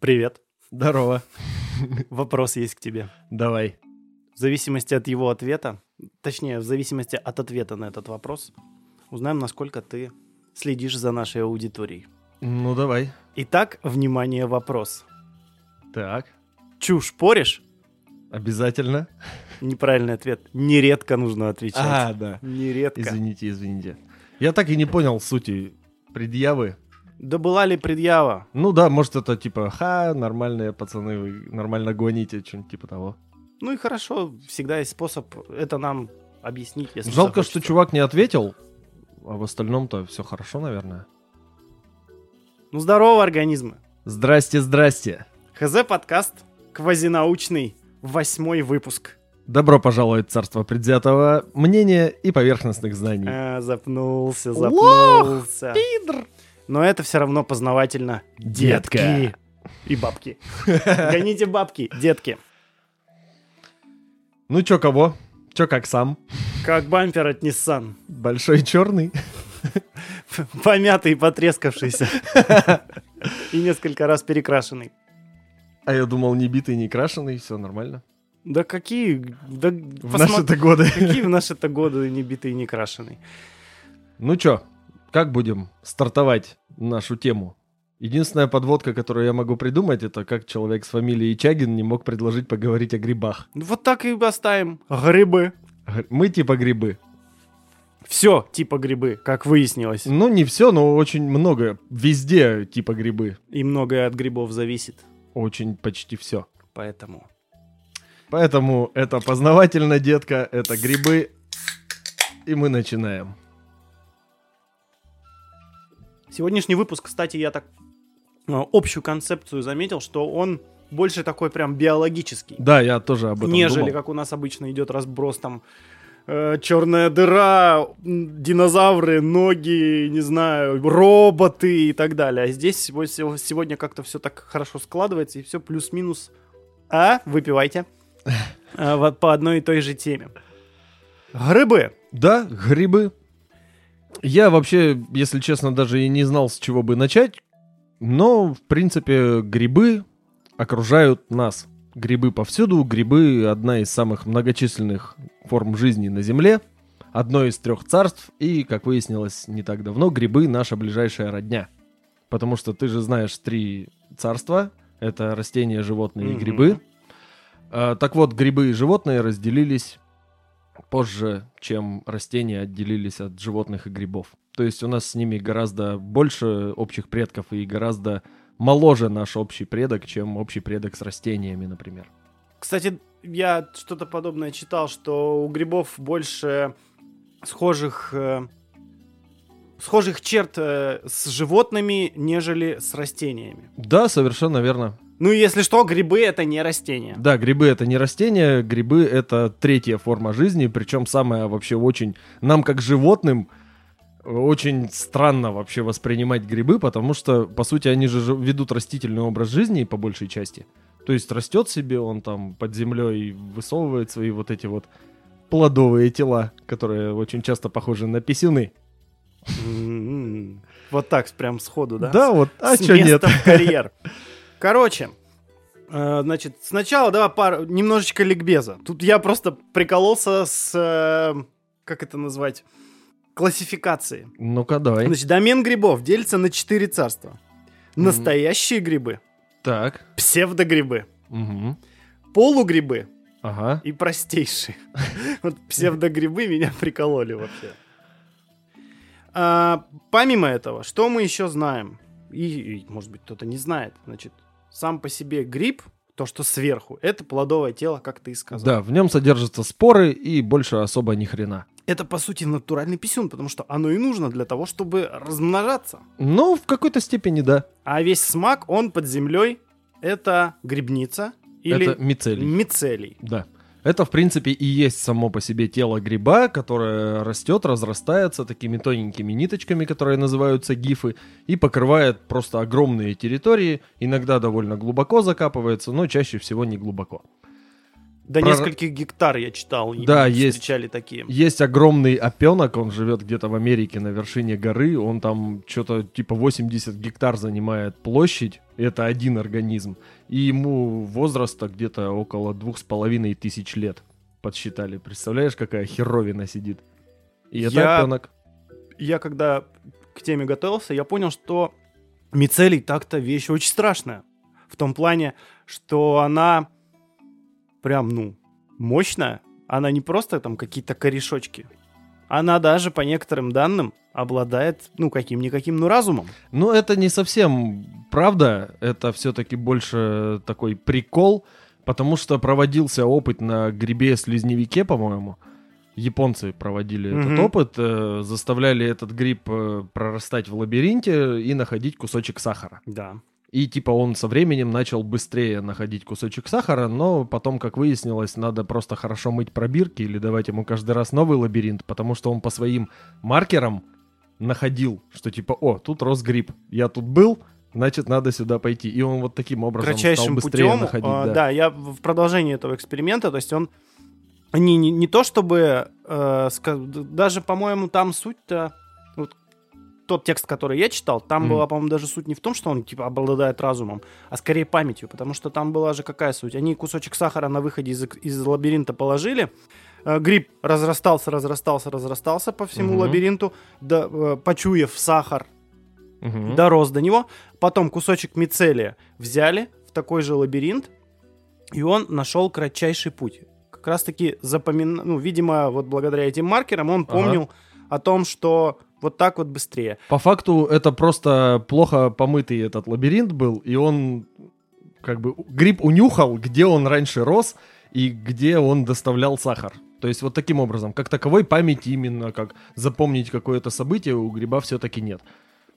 Привет. Здорово. Вопрос есть к тебе. Давай. В зависимости от его ответа, точнее, в зависимости от ответа на этот вопрос, узнаем, насколько ты следишь за нашей аудиторией. Ну, давай. Итак, внимание, вопрос. Так, Чушь поришь? обязательно. Неправильный ответ. Нередко нужно отвечать. А, да. Нередко. Извините, извините. Я так и не понял сути предъявы. Да была ли предъява? Ну да, может это типа, ха, нормальные пацаны, вы нормально гоните, что-нибудь типа того. Ну и хорошо, всегда есть способ это нам объяснить, если Жалко, захочется. что чувак не ответил, а в остальном-то все хорошо, наверное. Ну здорово, организмы. Здрасте, здрасте. ХЗ подкаст квазинаучный, восьмой выпуск. Добро пожаловать в царство предвзятого мнения и поверхностных знаний. А, запнулся, Лох, запнулся. Но это все равно познавательно. Детка. Детки. И бабки. Гоните бабки, детки. Ну чё, кого? Чё, как сам? Как бампер от Nissan. Большой черный? Помятый потрескавшийся. И несколько раз перекрашенный. А я думал, не битый, не крашеный, все нормально. Да какие... Да В посмо- наши-то годы. Какие в наши-то годы не битый не крашеный? Ну чё, как будем стартовать нашу тему? Единственная подводка, которую я могу придумать, это как человек с фамилией Чагин не мог предложить поговорить о грибах. Ну Вот так и оставим. Грибы. Мы типа грибы. Все типа грибы, как выяснилось. Ну, не все, но очень много. Везде типа грибы. И многое от грибов зависит. Очень почти все. Поэтому... Поэтому это познавательно, детка, это грибы. И мы начинаем. Сегодняшний выпуск, кстати, я так э, общую концепцию заметил, что он больше такой прям биологический, Да, я тоже об этом нежели думал. как у нас обычно идет разброс там черная дыра, динозавры, ноги, не знаю, роботы и так далее. А здесь сего- сего- сегодня как-то все так хорошо складывается и все плюс-минус. А, выпивайте. А, вот по одной и той же теме. Грибы. Да, грибы. Я вообще, если честно, даже и не знал, с чего бы начать. Но, в принципе, грибы окружают нас. Грибы повсюду. Грибы — одна из самых многочисленных форм жизни на Земле. Одно из трех царств. И, как выяснилось не так давно, грибы — наша ближайшая родня. Потому что ты же знаешь три царства. Это растения, животные и Мгм. грибы. А, так вот, грибы и животные разделились позже, чем растения отделились от животных и грибов. То есть у нас с ними гораздо больше общих предков и гораздо моложе наш общий предок, чем общий предок с растениями, например. Кстати, я что-то подобное читал, что у грибов больше схожих, э, схожих черт э, с животными, нежели с растениями. Да, совершенно верно. Ну, если что, грибы это не растения. Да, грибы это не растения, грибы это третья форма жизни, причем самая вообще очень, нам как животным, очень странно вообще воспринимать грибы, потому что, по сути, они же ведут растительный образ жизни по большей части. То есть растет себе, он там под землей высовывает свои вот эти вот плодовые тела, которые очень часто похожи на писюны. М-м-м. Вот так прям сходу, да? Да, вот, а что нет? карьер. Короче, э, значит, сначала давай пару, немножечко ликбеза. Тут я просто прикололся с, э, как это назвать, классификацией. Ну-ка, давай. Значит, домен грибов делится на четыре царства. Настоящие грибы, Так. псевдогрибы, полугрибы Ага. и простейшие. Вот псевдогрибы меня прикололи вообще. А, помимо этого, что мы еще знаем? И, и, может быть, кто-то не знает. Значит, сам по себе гриб, то, что сверху, это плодовое тело, как ты и сказал. Да, в нем содержатся споры и больше особо ни хрена. Это, по сути, натуральный писюн, потому что оно и нужно для того, чтобы размножаться. Ну, в какой-то степени да. А весь смак, он под землей, это грибница или Это мицелий. мицелий. Да. Это, в принципе, и есть само по себе тело гриба, которое растет, разрастается такими тоненькими ниточками, которые называются гифы, и покрывает просто огромные территории, иногда довольно глубоко закапывается, но чаще всего не глубоко. До Про- нескольких гектар я читал. Да, есть. Встречали такие. Есть огромный опенок, он живет где-то в Америке на вершине горы, он там что-то типа 80 гектар занимает площадь, Это один организм. И ему возраста где-то около двух с половиной тысяч лет подсчитали. Представляешь, какая херовина сидит? И это Я- опенок. Я когда к теме готовился, я понял, что мицелий так-то вещь очень страшная. В том плане, что она прям, ну, мощная. Она не просто там какие-то корешочки. Она даже, по некоторым данным, обладает, ну, каким-никаким, ну, разумом. Ну, это не совсем правда. Это все-таки больше такой прикол, потому что проводился опыт на грибе-слизневике, по-моему. Японцы проводили Мгм. этот опыт, э, заставляли этот гриб э, прорастать в лабиринте и находить кусочек сахара. Да. И типа он со временем начал быстрее находить кусочек сахара, но потом, как выяснилось, надо просто хорошо мыть пробирки или давать ему каждый раз новый лабиринт, потому что он по своим маркерам находил, что типа, о, тут рос гриб, я тут был, значит, надо сюда пойти. И он вот таким образом стал кратчайшим быстрее путем. находить. а, да. да. я в продолжении этого эксперимента, то есть он не, не, не то чтобы, э, ска- д- даже, по-моему, там суть-то, тот текст, который я читал, там Мгм. была, по-моему, даже суть не в том, что он, типа, обладает разумом, а скорее памятью, потому что там была же какая суть? Они кусочек сахара на выходе из, из лабиринта положили, э, гриб разрастался, разрастался, разрастался по всему Мгм. лабиринту, да, э, почуяв сахар, Мгм. дорос до него. Потом кусочек мицелия взяли в такой же лабиринт, и он нашел кратчайший путь. Как раз таки запомин... ну, видимо, вот благодаря этим маркерам он Ага. помнил о том, что вот так вот быстрее. По факту это просто плохо помытый этот лабиринт был, и он как бы гриб унюхал, где он раньше рос и где он доставлял сахар. То есть вот таким образом, как таковой памяти именно, как запомнить какое-то событие у гриба все-таки нет.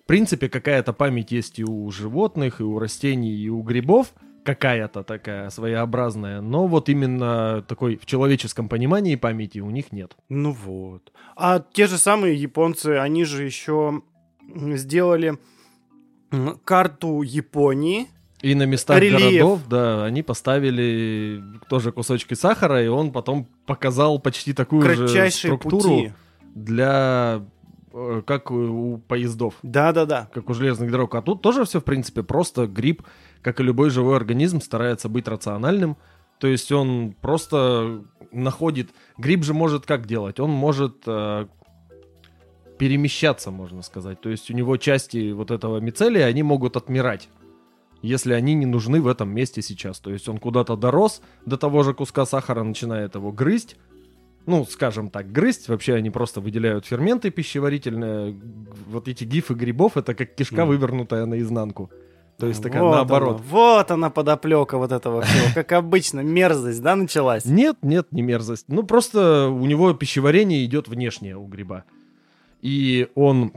В принципе, какая-то память есть и у животных, и у растений, и у грибов, какая-то такая своеобразная, но вот именно такой в человеческом понимании памяти у них нет. Ну вот. А те же самые японцы, они же еще сделали карту Японии. И на местах Рельеф. городов, да, они поставили тоже кусочки сахара, и он потом показал почти такую же Кратчайшие структуру пути. для как у поездов, Да-да-да. как у железных дорог. А тут тоже все, в принципе, просто гриб, как и любой живой организм, старается быть рациональным. То есть он просто находит... Гриб же может как делать? Он может э, перемещаться, можно сказать. То есть у него части вот этого мицелия, они могут отмирать, если они не нужны в этом месте сейчас. То есть он куда-то дорос до того же куска сахара, начинает его грызть. Ну, скажем так, грызть. Вообще они просто выделяют ферменты пищеварительные. Вот эти гифы грибов, это как кишка, вывернутая наизнанку. То есть такая Вот наоборот. она, вот она подоплека вот этого всего. Как обычно, мерзость, да, началась? Нет, нет, не мерзость. Ну, просто у него пищеварение идет внешнее у гриба. И он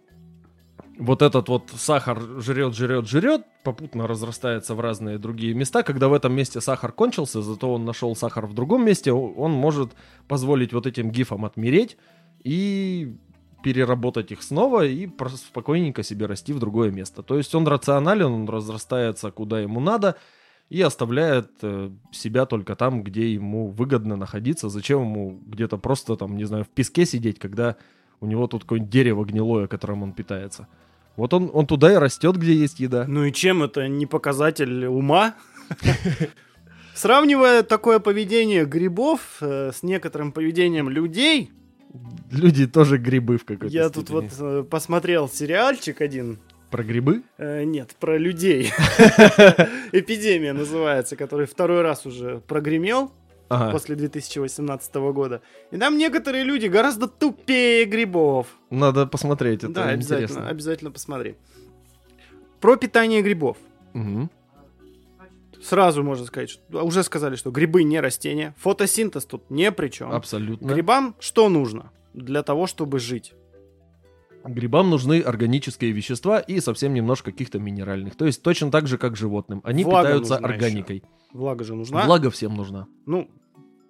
вот этот вот сахар жрет, жрет, жрет, попутно разрастается в разные другие места. Когда в этом месте сахар кончился, зато он нашел сахар в другом месте, он может позволить вот этим гифам отмереть и переработать их снова и спокойненько себе расти в другое место. То есть он рационален, он разрастается куда ему надо и оставляет э, себя только там, где ему выгодно находиться. Зачем ему где-то просто там, не знаю, в песке сидеть, когда у него тут какое-нибудь дерево гнилое, которым он питается. Вот он, он туда и растет, где есть еда. Ну и чем это не показатель ума? Сравнивая такое поведение грибов э, с некоторым поведением людей, Люди тоже грибы в какой-то я тут вот э, посмотрел сериальчик один. Про грибы? Э, нет, про людей. Эпидемия называется, который второй раз уже прогремел Ага. после 2018 года. И там некоторые люди гораздо тупее грибов. Надо посмотреть, это да, обязательно, интересно. обязательно посмотри. Про питание грибов. Мгм. Сразу можно сказать, что уже сказали, что грибы не растения. Фотосинтез тут не при чем. Абсолютно. Грибам что нужно для того, чтобы жить? Грибам нужны органические вещества и совсем немножко каких-то минеральных. То есть точно так же, как животным. Они Влага питаются органикой. Влага же нужна. Влага всем нужна. Ну,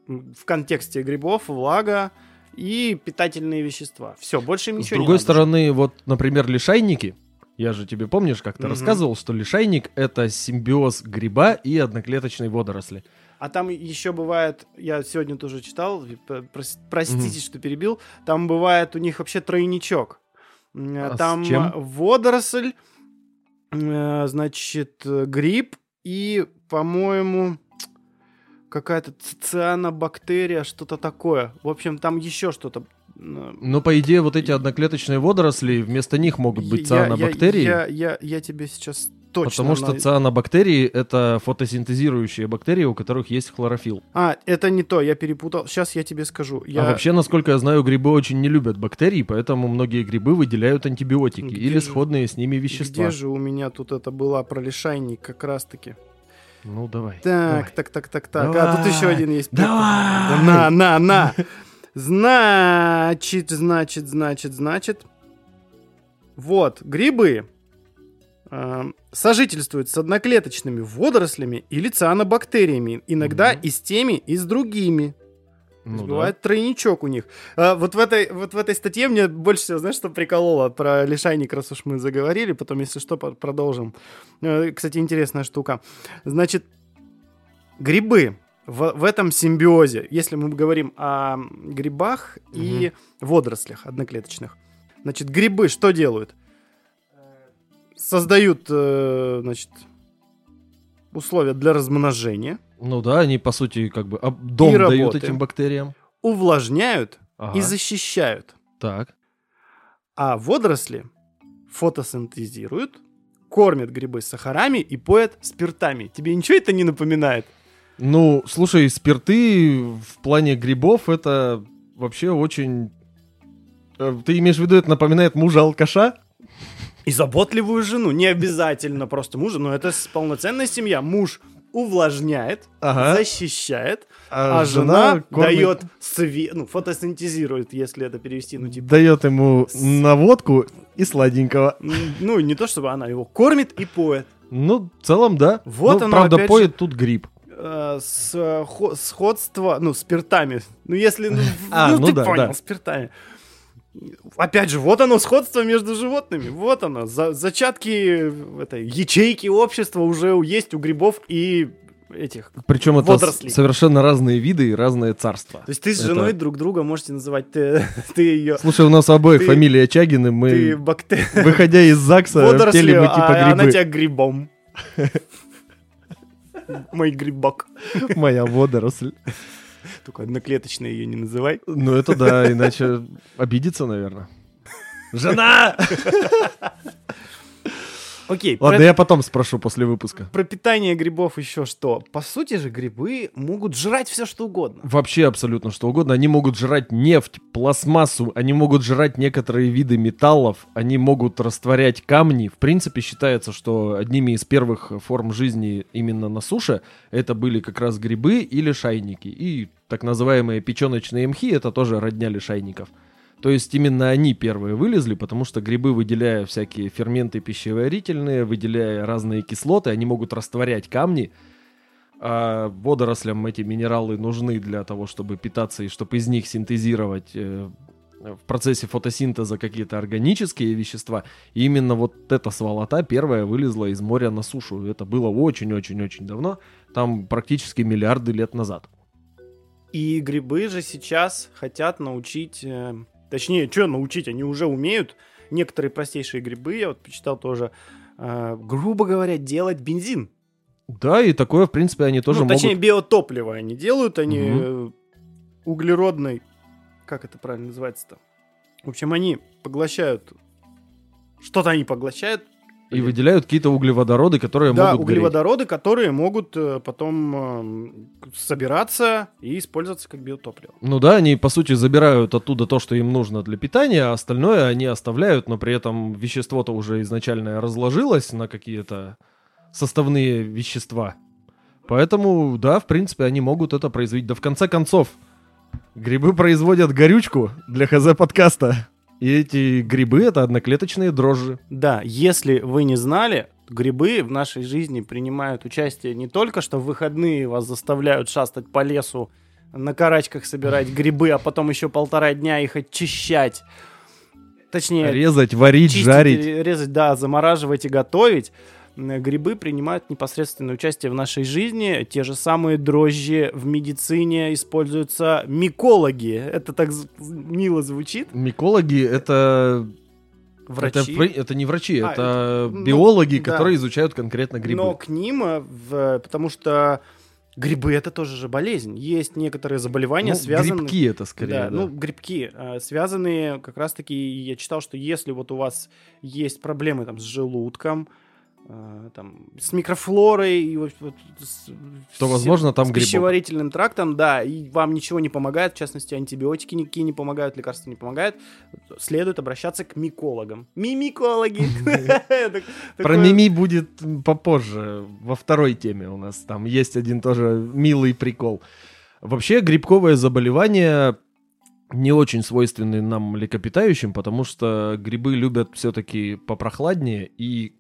в контексте грибов влага и питательные вещества. Все, больше им С ничего другой не стороны, вот, например, лишайники. Я же тебе помнишь, как ты Мгм. рассказывал, что лишайник это симбиоз гриба и одноклеточной водоросли. А там еще бывает, я сегодня тоже читал, простите, Мгм. что перебил, там бывает у них вообще тройничок. А с Там водоросль, э, значит, э, гриб и, по-моему, какая-то цианобактерия, что-то такое. В общем, там еще что-то. э, Ну, по идее, вот эти одноклеточные водоросли, вместо них могут быть Я- я- цианобактерии. Я, я, я тебе сейчас точно... Потому что на- цианобактерии — это фотосинтезирующие бактерии, у которых есть хлорофилл. А, это не то, я перепутал. Сейчас я тебе скажу. Я... А вообще, насколько я знаю, грибы очень не любят бактерий, поэтому многие грибы выделяют антибиотики Где или же- сходные с ними вещества. Где же у меня тут это была про лишайник как раз-таки? Ну, давай. Так, так, так, так, так. А тут Давай. еще один есть. Давай. Да на, на, на. Значит, значит, значит, значит. Вот, грибы э, сожительствуют с одноклеточными водорослями или цианобактериями. Иногда Мгм. и с теми, и с другими. Ну да. Бывает тройничок у них. А, вот, в этой, вот в этой статье мне больше всего, знаешь, что прикололо про лишайник, раз уж мы заговорили, потом, если что, продолжим. Э, Кстати, интересная штука. Значит, грибы в, в этом симбиозе, если мы говорим о грибах и водорослях одноклеточных, значит, грибы что делают? Создают, э, значит, условия для размножения, Ну да, они, по сути, как бы об- дом И дают этим бактериям. увлажняют Ага. и защищают. Так. А водоросли фотосинтезируют, кормят грибы сахарами и поят спиртами. Тебе ничего это не напоминает? Ну, слушай, спирты в плане грибов это вообще очень... Э, Ты имеешь в виду, это напоминает мужа алкаша? И заботливую жену. Не обязательно просто мужа, но это полноценная семья. Муж увлажняет, Ага. защищает, а, жена, кормит- дает свет, ну, фотосинтезирует, если это перевести, ну, типа, дает ему наводку и сладенького. ну, не то чтобы она его кормит и поет. Ну, в целом, да. Вот Ну, оно, правда, поет тут гриб. Э, с, э, хо- сходство, ну, спиртами. Ну, если, ну, А, ну, ну ты да, понял, да. спиртами. Опять же, вот оно, сходство между животными. Вот оно, за- зачатки этой ячейки общества уже есть у грибов и этих. Причем это Водорослей. совершенно разные виды и разные царства. То есть ты с Это- женой друг друга можете называть, ты, ты ее, Слушай, у нас обоих Ты- фамилия Чагины, ты мы, бактер... выходя из ЗАГСа, пели водорослью, мы типа а она грибы. тебя грибом. Мой грибок. Моя водоросль. Только одноклеточно ее не называй. Ну это да, иначе обидится, наверное. Жена! Окей, Ладно, про- я потом спрошу после выпуска. Про питание грибов еще что? По сути же грибы могут жрать все что угодно. Вообще абсолютно что угодно. Они могут жрать нефть, пластмассу, они могут жрать некоторые виды металлов, они могут растворять камни. В принципе, считается, что одними из первых форм жизни именно на суше это были как раз грибы или шайники. И так называемые печеночные мхи это тоже родня лишайников. То есть именно они первые вылезли, потому что грибы, выделяя всякие ферменты пищеварительные, выделяя разные кислоты, они могут растворять камни, а водорослям эти минералы нужны для того, чтобы питаться и чтобы из них синтезировать э, в процессе фотосинтеза какие-то органические вещества. И именно вот эта сволота первая вылезла из моря на сушу. Это было очень-очень-очень давно, там практически миллиарды лет назад. И грибы же сейчас хотят научить, э, точнее, что научить, они уже умеют. Некоторые простейшие грибы, я вот почитал тоже, э, грубо говоря, делать бензин. Да, и такое, в принципе, они тоже ну, точнее, могут... биотопливо они делают, они э, углеродный, как это правильно называется-то? В общем, они поглощают, что-то они поглощают, И выделяют какие-то углеводороды, которые да, могут гореть. углеводороды, которые могут э, потом эм, собираться и использоваться как биотопливо. Ну да, они по сути забирают оттуда то, что им нужно для питания, а остальное они оставляют, но при этом вещество-то уже изначально разложилось на какие-то составные вещества. Поэтому, да, в принципе, они могут это производить. Да в конце концов, грибы производят горючку для ХЗ-подкаста. И эти грибы — это одноклеточные дрожжи. Да, если вы не знали, грибы в нашей жизни принимают участие не только, что в выходные вас заставляют шастать по лесу, на карачках собирать грибы, а потом еще полтора дня их очищать. Точнее, Резать, варить, чистить, жарить. ре- резать, да, замораживать и готовить. М, Грибы принимают непосредственное участие в нашей жизни. Те же самые дрожжи в медицине используются микологи. Это так мило звучит. Микологи — это врачи. Это, это не врачи, А, это ну, биологи, да. которые изучают конкретно грибы. Но к ним, э, в- потому что грибы это тоже же болезнь. Есть некоторые заболевания, Ну, связанные... Грибки это скорее. да, да. ну, грибки, э, связанные как раз-таки, я читал, что если вот у вас есть проблемы там с желудком, э, там, с микрофлорой, и вот, вот с- То, возможно, там с грибок. пищеварительным трактом, да, и вам ничего не помогает, в частности, антибиотики никакие не помогают, лекарства не помогают, следует обращаться к микологам. Мимикологи! Про мими будет попозже, во второй теме у нас. Там есть один тоже милый прикол. Вообще грибковое заболевание не очень свойственны нам млекопитающим, потому что грибы любят все-таки попрохладнее и...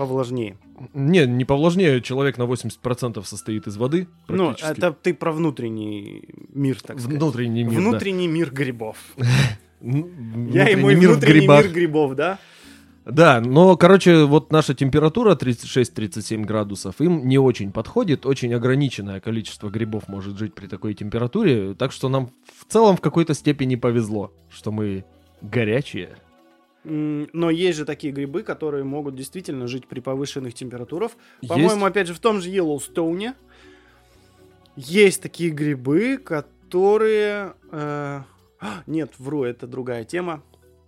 Повлажнее. Не, не повлажнее, человек на 80% состоит из воды. Ну, это ты про внутренний мир, так сказать. Внутренний мир, да. Внутренний мир грибов. Я и мой внутренний мир грибов, да? Да, но, короче, вот наша температура 36-37 градусов им не очень подходит. Очень ограниченное количество грибов может жить при такой температуре. Так что нам в целом в какой-то степени повезло, что мы горячие. Но есть же такие грибы, которые могут действительно жить при повышенных температурах. По-моему, опять же, в том же Йеллоустоуне есть такие грибы, которые... э, а, Нет, вру, это другая тема.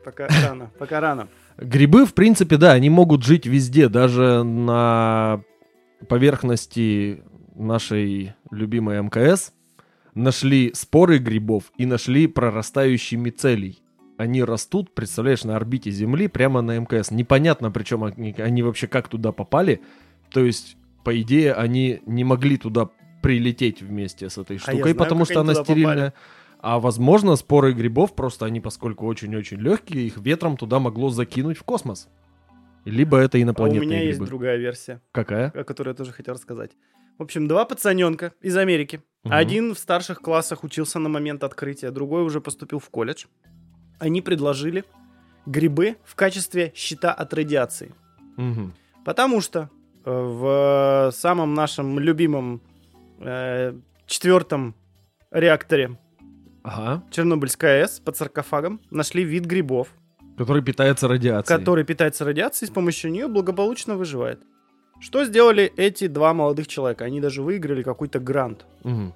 Пока рано, пока рано. Грибы, в принципе, да, они могут жить везде, даже на поверхности нашей любимой МКС. Нашли споры грибов и нашли прорастающий мицелий. Они растут, представляешь, на орбите Земли прямо на МКС. Непонятно, причем они, они вообще как туда попали. То есть, по идее, они не могли туда прилететь вместе с этой А штукой, знаю, потому что она попали. стерильная. А возможно, споры грибов, просто они, поскольку очень-очень легкие, их ветром туда могло закинуть в космос. Либо это А у инопланетные меня есть грибы. другая версия, Какая? о которой я тоже хотел рассказать. В общем, два пацаненка из Америки. Мгм. Один в старших классах учился на момент открытия, другой уже поступил в колледж. Они предложили грибы в качестве щита от радиации. Мгм. Потому что э, в самом нашем любимом э, четвертом реакторе Ага. Чернобыльской АЭС под саркофагом нашли вид грибов, Который питается радиацией. который питается радиацией, с помощью нее благополучно выживает. Что сделали эти два молодых человека? Они даже выиграли какой-то грант. Мгм.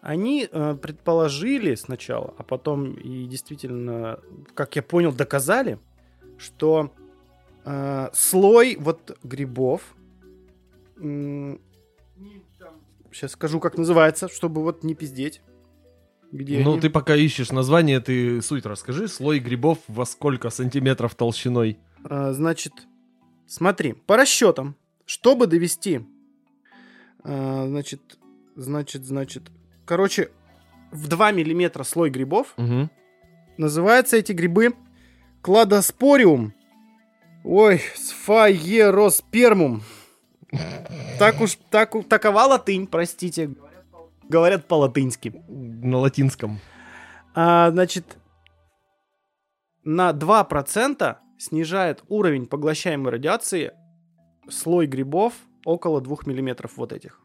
Они э, предположили сначала, а потом и действительно, как я понял, доказали, что э, слой вот грибов, сейчас скажу, как называется, чтобы вот не пиздеть. Где Ну, они? ты пока ищешь название, ты суть расскажи. Слой грибов во сколько сантиметров толщиной? А, значит, смотри, по расчетам, чтобы довести, а, значит, значит, значит, короче, в 2 миллиметра слой грибов, Мгм. называются эти грибы кладоспориум. Ой, сфаероспермум. Так уж, так, такова латынь, простите. Говорят по-латынски. На латинском. А, значит, на 2% снижает уровень поглощаемой радиации слой грибов около 2 миллиметров вот этих.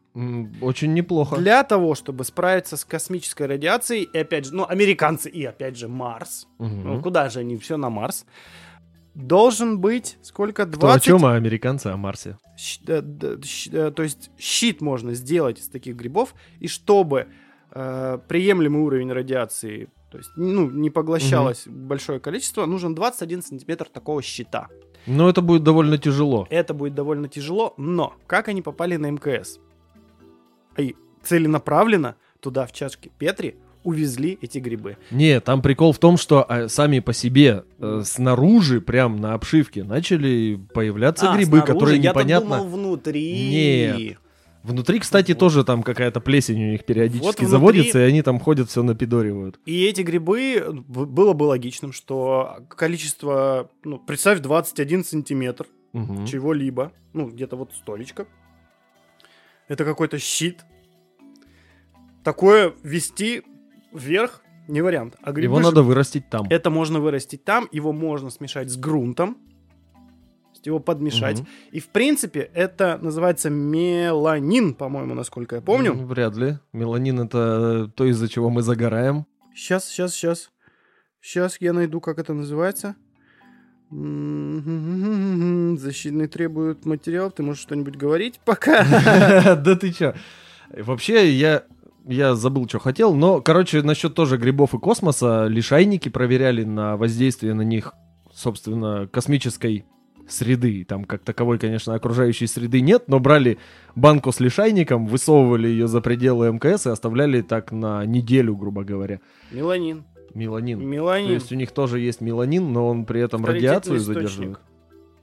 Очень неплохо. Для того, чтобы справиться с космической радиацией, и опять же, ну, американцы и опять же Марс, Мгм. ну, куда же они, все на Марс, должен быть сколько? Кто 20... о чем, а американцы о Марсе. щ- э, э, то есть щит можно сделать из таких грибов, и чтобы э, приемлемый уровень радиации, то есть ну, не поглощалось большое количество, нужен 21 сантиметр такого щита. Но это будет довольно тяжело. Это будет довольно тяжело, но как они попали на МКС? И целенаправленно туда в чашке Петри увезли эти грибы. Не, там прикол в том, что а, сами по себе э, снаружи, прям на обшивке, начали появляться А, грибы, снаружи? которые Я-то непонятно. думал внутри. Нет. Внутри, кстати, тоже там какая-то плесень у них периодически Вот внутри- заводится, и они там ходят, все напидоривают. И эти грибы, было бы логичным, что количество, ну, представь, 21 сантиметр Мгм. чего-либо, ну, где-то вот столечко. Это какой-то щит. Такое вести вверх не вариант. А грибы Его надо вырастить там. это можно вырастить там, его можно смешать с грунтом, его подмешать. Мгм. И, в принципе, это называется меланин, по-моему, насколько я помню. М, Вряд ли. Меланин это то, из-за чего мы загораем. Сейчас, сейчас, сейчас. Сейчас я найду, как это называется. Защитный требует материал. Ты можешь что-нибудь говорить пока? Да ты чё? Вообще, я я забыл, что хотел, но, короче, насчет тоже грибов и космоса, лишайники проверяли на воздействие на них, собственно, космической среды. Там как таковой, конечно, окружающей среды нет, но брали банку с лишайником, высовывали ее за пределы МКС и оставляли так на неделю, грубо говоря. Меланин. Меланин. То Меланин. есть у них тоже есть меланин, но он при этом радиацию источник. задерживает.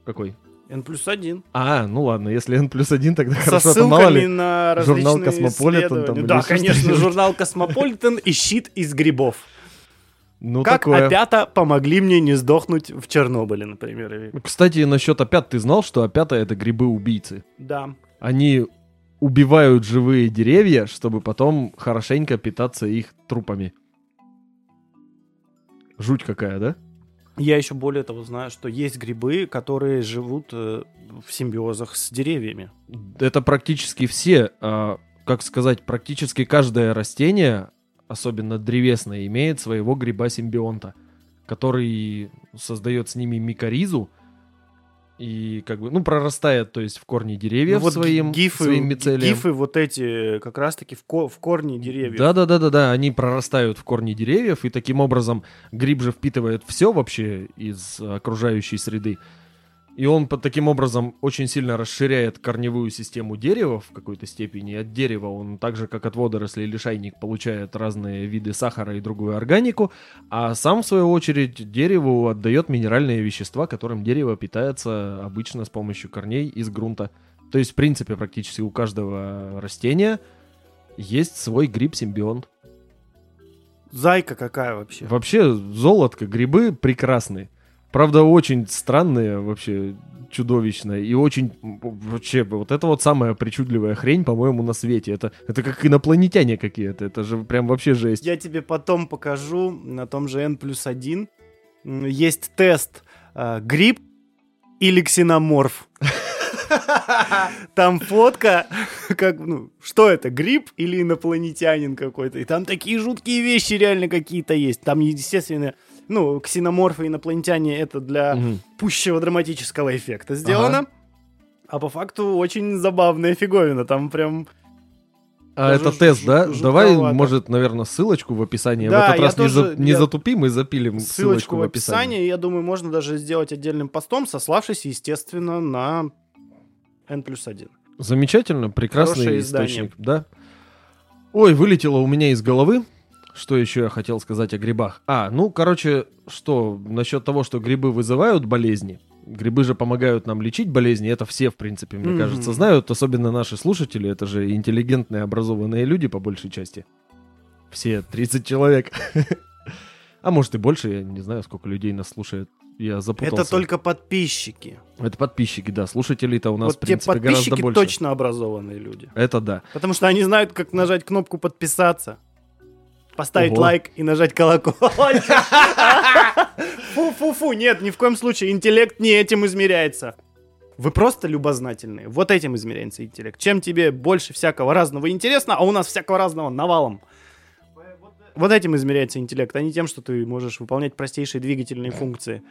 Какой? N плюс один. А, ну ладно, если N плюс один, тогда Со хорошо, то мало ссылками ли. на журнал «Космополитен» там Да, конечно, журнал «Космополитен» и щит из грибов. Ну, как такое. опята помогли мне не сдохнуть в Чернобыле, например. Кстати, насчет опят, ты знал, что опята это грибы-убийцы? Да. Они убивают живые деревья, чтобы потом хорошенько питаться их трупами. Жуть какая, да? Я еще более того знаю, что есть грибы, которые живут э, в симбиозах с деревьями. Это практически все, а, как сказать, практически каждое растение, особенно древесное, имеет своего гриба-симбионта, который создает с ними микоризу и как бы, ну, прорастает, то есть в корни деревьев Ну вот своим, гифы, своим мицелием. гифы вот эти как раз-таки в, ко- в корне деревьев. Да, да, да, да, да. Они прорастают в корни деревьев, и таким образом гриб же впитывает все вообще из окружающей среды. И он по- таким образом очень сильно расширяет корневую систему дерева в какой-то степени. От дерева он так же, как от водорослей или шайник, получает разные виды сахара и другую органику, а сам, в свою очередь, дереву отдает минеральные вещества, которым дерево питается обычно с помощью корней из грунта. То есть, в принципе, практически у каждого растения есть свой гриб-симбионт. Зайка какая вообще. Вообще, золотко, грибы прекрасные. Правда, очень странные, вообще чудовищные. И очень, вообще, вот это вот самая причудливая хрень, по-моему, на свете. Это, это как инопланетяне какие-то. Это же прям вообще жесть. Я тебе потом покажу на том же N плюс 1. Есть тест э, гриб или ксеноморф. Там фотка, как, ну, что это, гриб или инопланетянин какой-то. И там такие жуткие вещи реально какие-то есть. Там, естественно, ну, ксеноморфы инопланетяне это для Мгм. пущего драматического эффекта сделано. А по факту очень забавная фиговина. Там прям... А Даже это тест, да? Давай, может, наверное, ссылочку в описании. Да, в этот раз не, за- тоже- не я- затупим и запилим Ссылочку в описании. Я думаю, можно даже сделать отдельным постом, сославшись, естественно, на N плюс 1. Замечательно, прекрасный Хорошее издание. источник, да. Ой, вылетело у меня из головы. Что еще я хотел сказать о грибах? А, ну, короче, что насчет того, что грибы вызывают болезни. Грибы же помогают нам лечить болезни. Это все, в принципе, мне Мгм. кажется, знают. Особенно наши слушатели. Это же интеллигентные, образованные люди, по большей части. Все 30 человек. А может и больше, я не знаю, сколько людей нас слушает. Я запутался. Это только подписчики. Это подписчики, да. Слушателей-то у нас, вот в принципе, гораздо подписчики больше. точно образованные люди. Это да. Потому что они знают, как нажать кнопку подписаться, поставить Ого. лайк и нажать колокольчик. Фу-фу-фу, нет, ни в коем случае интеллект не этим измеряется. Вы просто любознательные. Вот этим измеряется интеллект. Чем тебе больше всякого разного интересно, а у нас всякого разного навалом. Вот этим измеряется интеллект, а не тем, что ты можешь выполнять простейшие двигательные функции.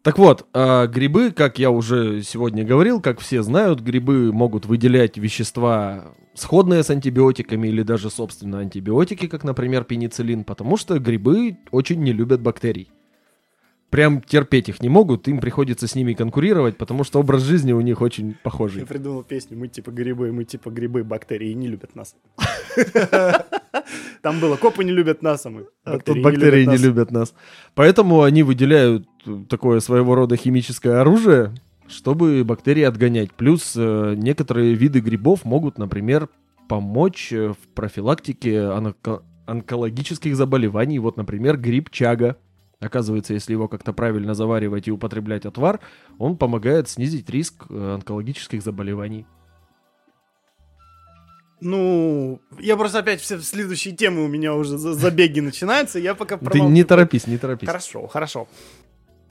Так вот, а, грибы, как я уже сегодня говорил, как все знают, грибы могут выделять вещества, сходные с антибиотиками или даже, собственно, антибиотики, как, например, пенициллин, потому что грибы очень не любят бактерий. Прям терпеть их не могут, им приходится с ними конкурировать, потому что образ жизни у них очень Я похожий. придумал песню «Мы типа грибы, мы типа грибы, бактерии не любят нас». Там было «Копы не любят нас, а мы тут бактерии не нас». любят нас. Поэтому они выделяют такое своего рода химическое оружие, чтобы бактерии отгонять. Плюс э, некоторые виды грибов могут, например, помочь э, в профилактике онко- онкологических заболеваний. Вот, например, гриб чага. Оказывается, если его как-то правильно заваривать и употреблять отвар, он помогает снизить риск э, онкологических заболеваний. Ну, я просто опять все следующие темы у меня уже за- забеги начинаются, я пока Ты промолчу. не торопись, не торопись. Хорошо, хорошо.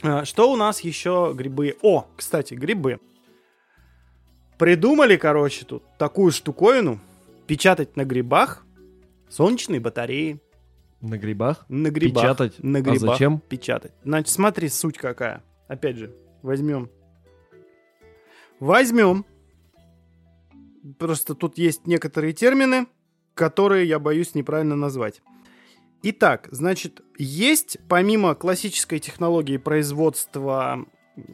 А, Что у нас еще грибы? О, кстати, грибы. Придумали, короче, тут такую штуковину печатать на грибах солнечные батареи. На грибах? На грибах. Печатать? На А грибах. зачем? Печатать. Значит, смотри, суть какая. Опять же, возьмем. Возьмем. Просто тут есть некоторые термины, которые я боюсь неправильно назвать. Итак, значит, есть помимо классической технологии производства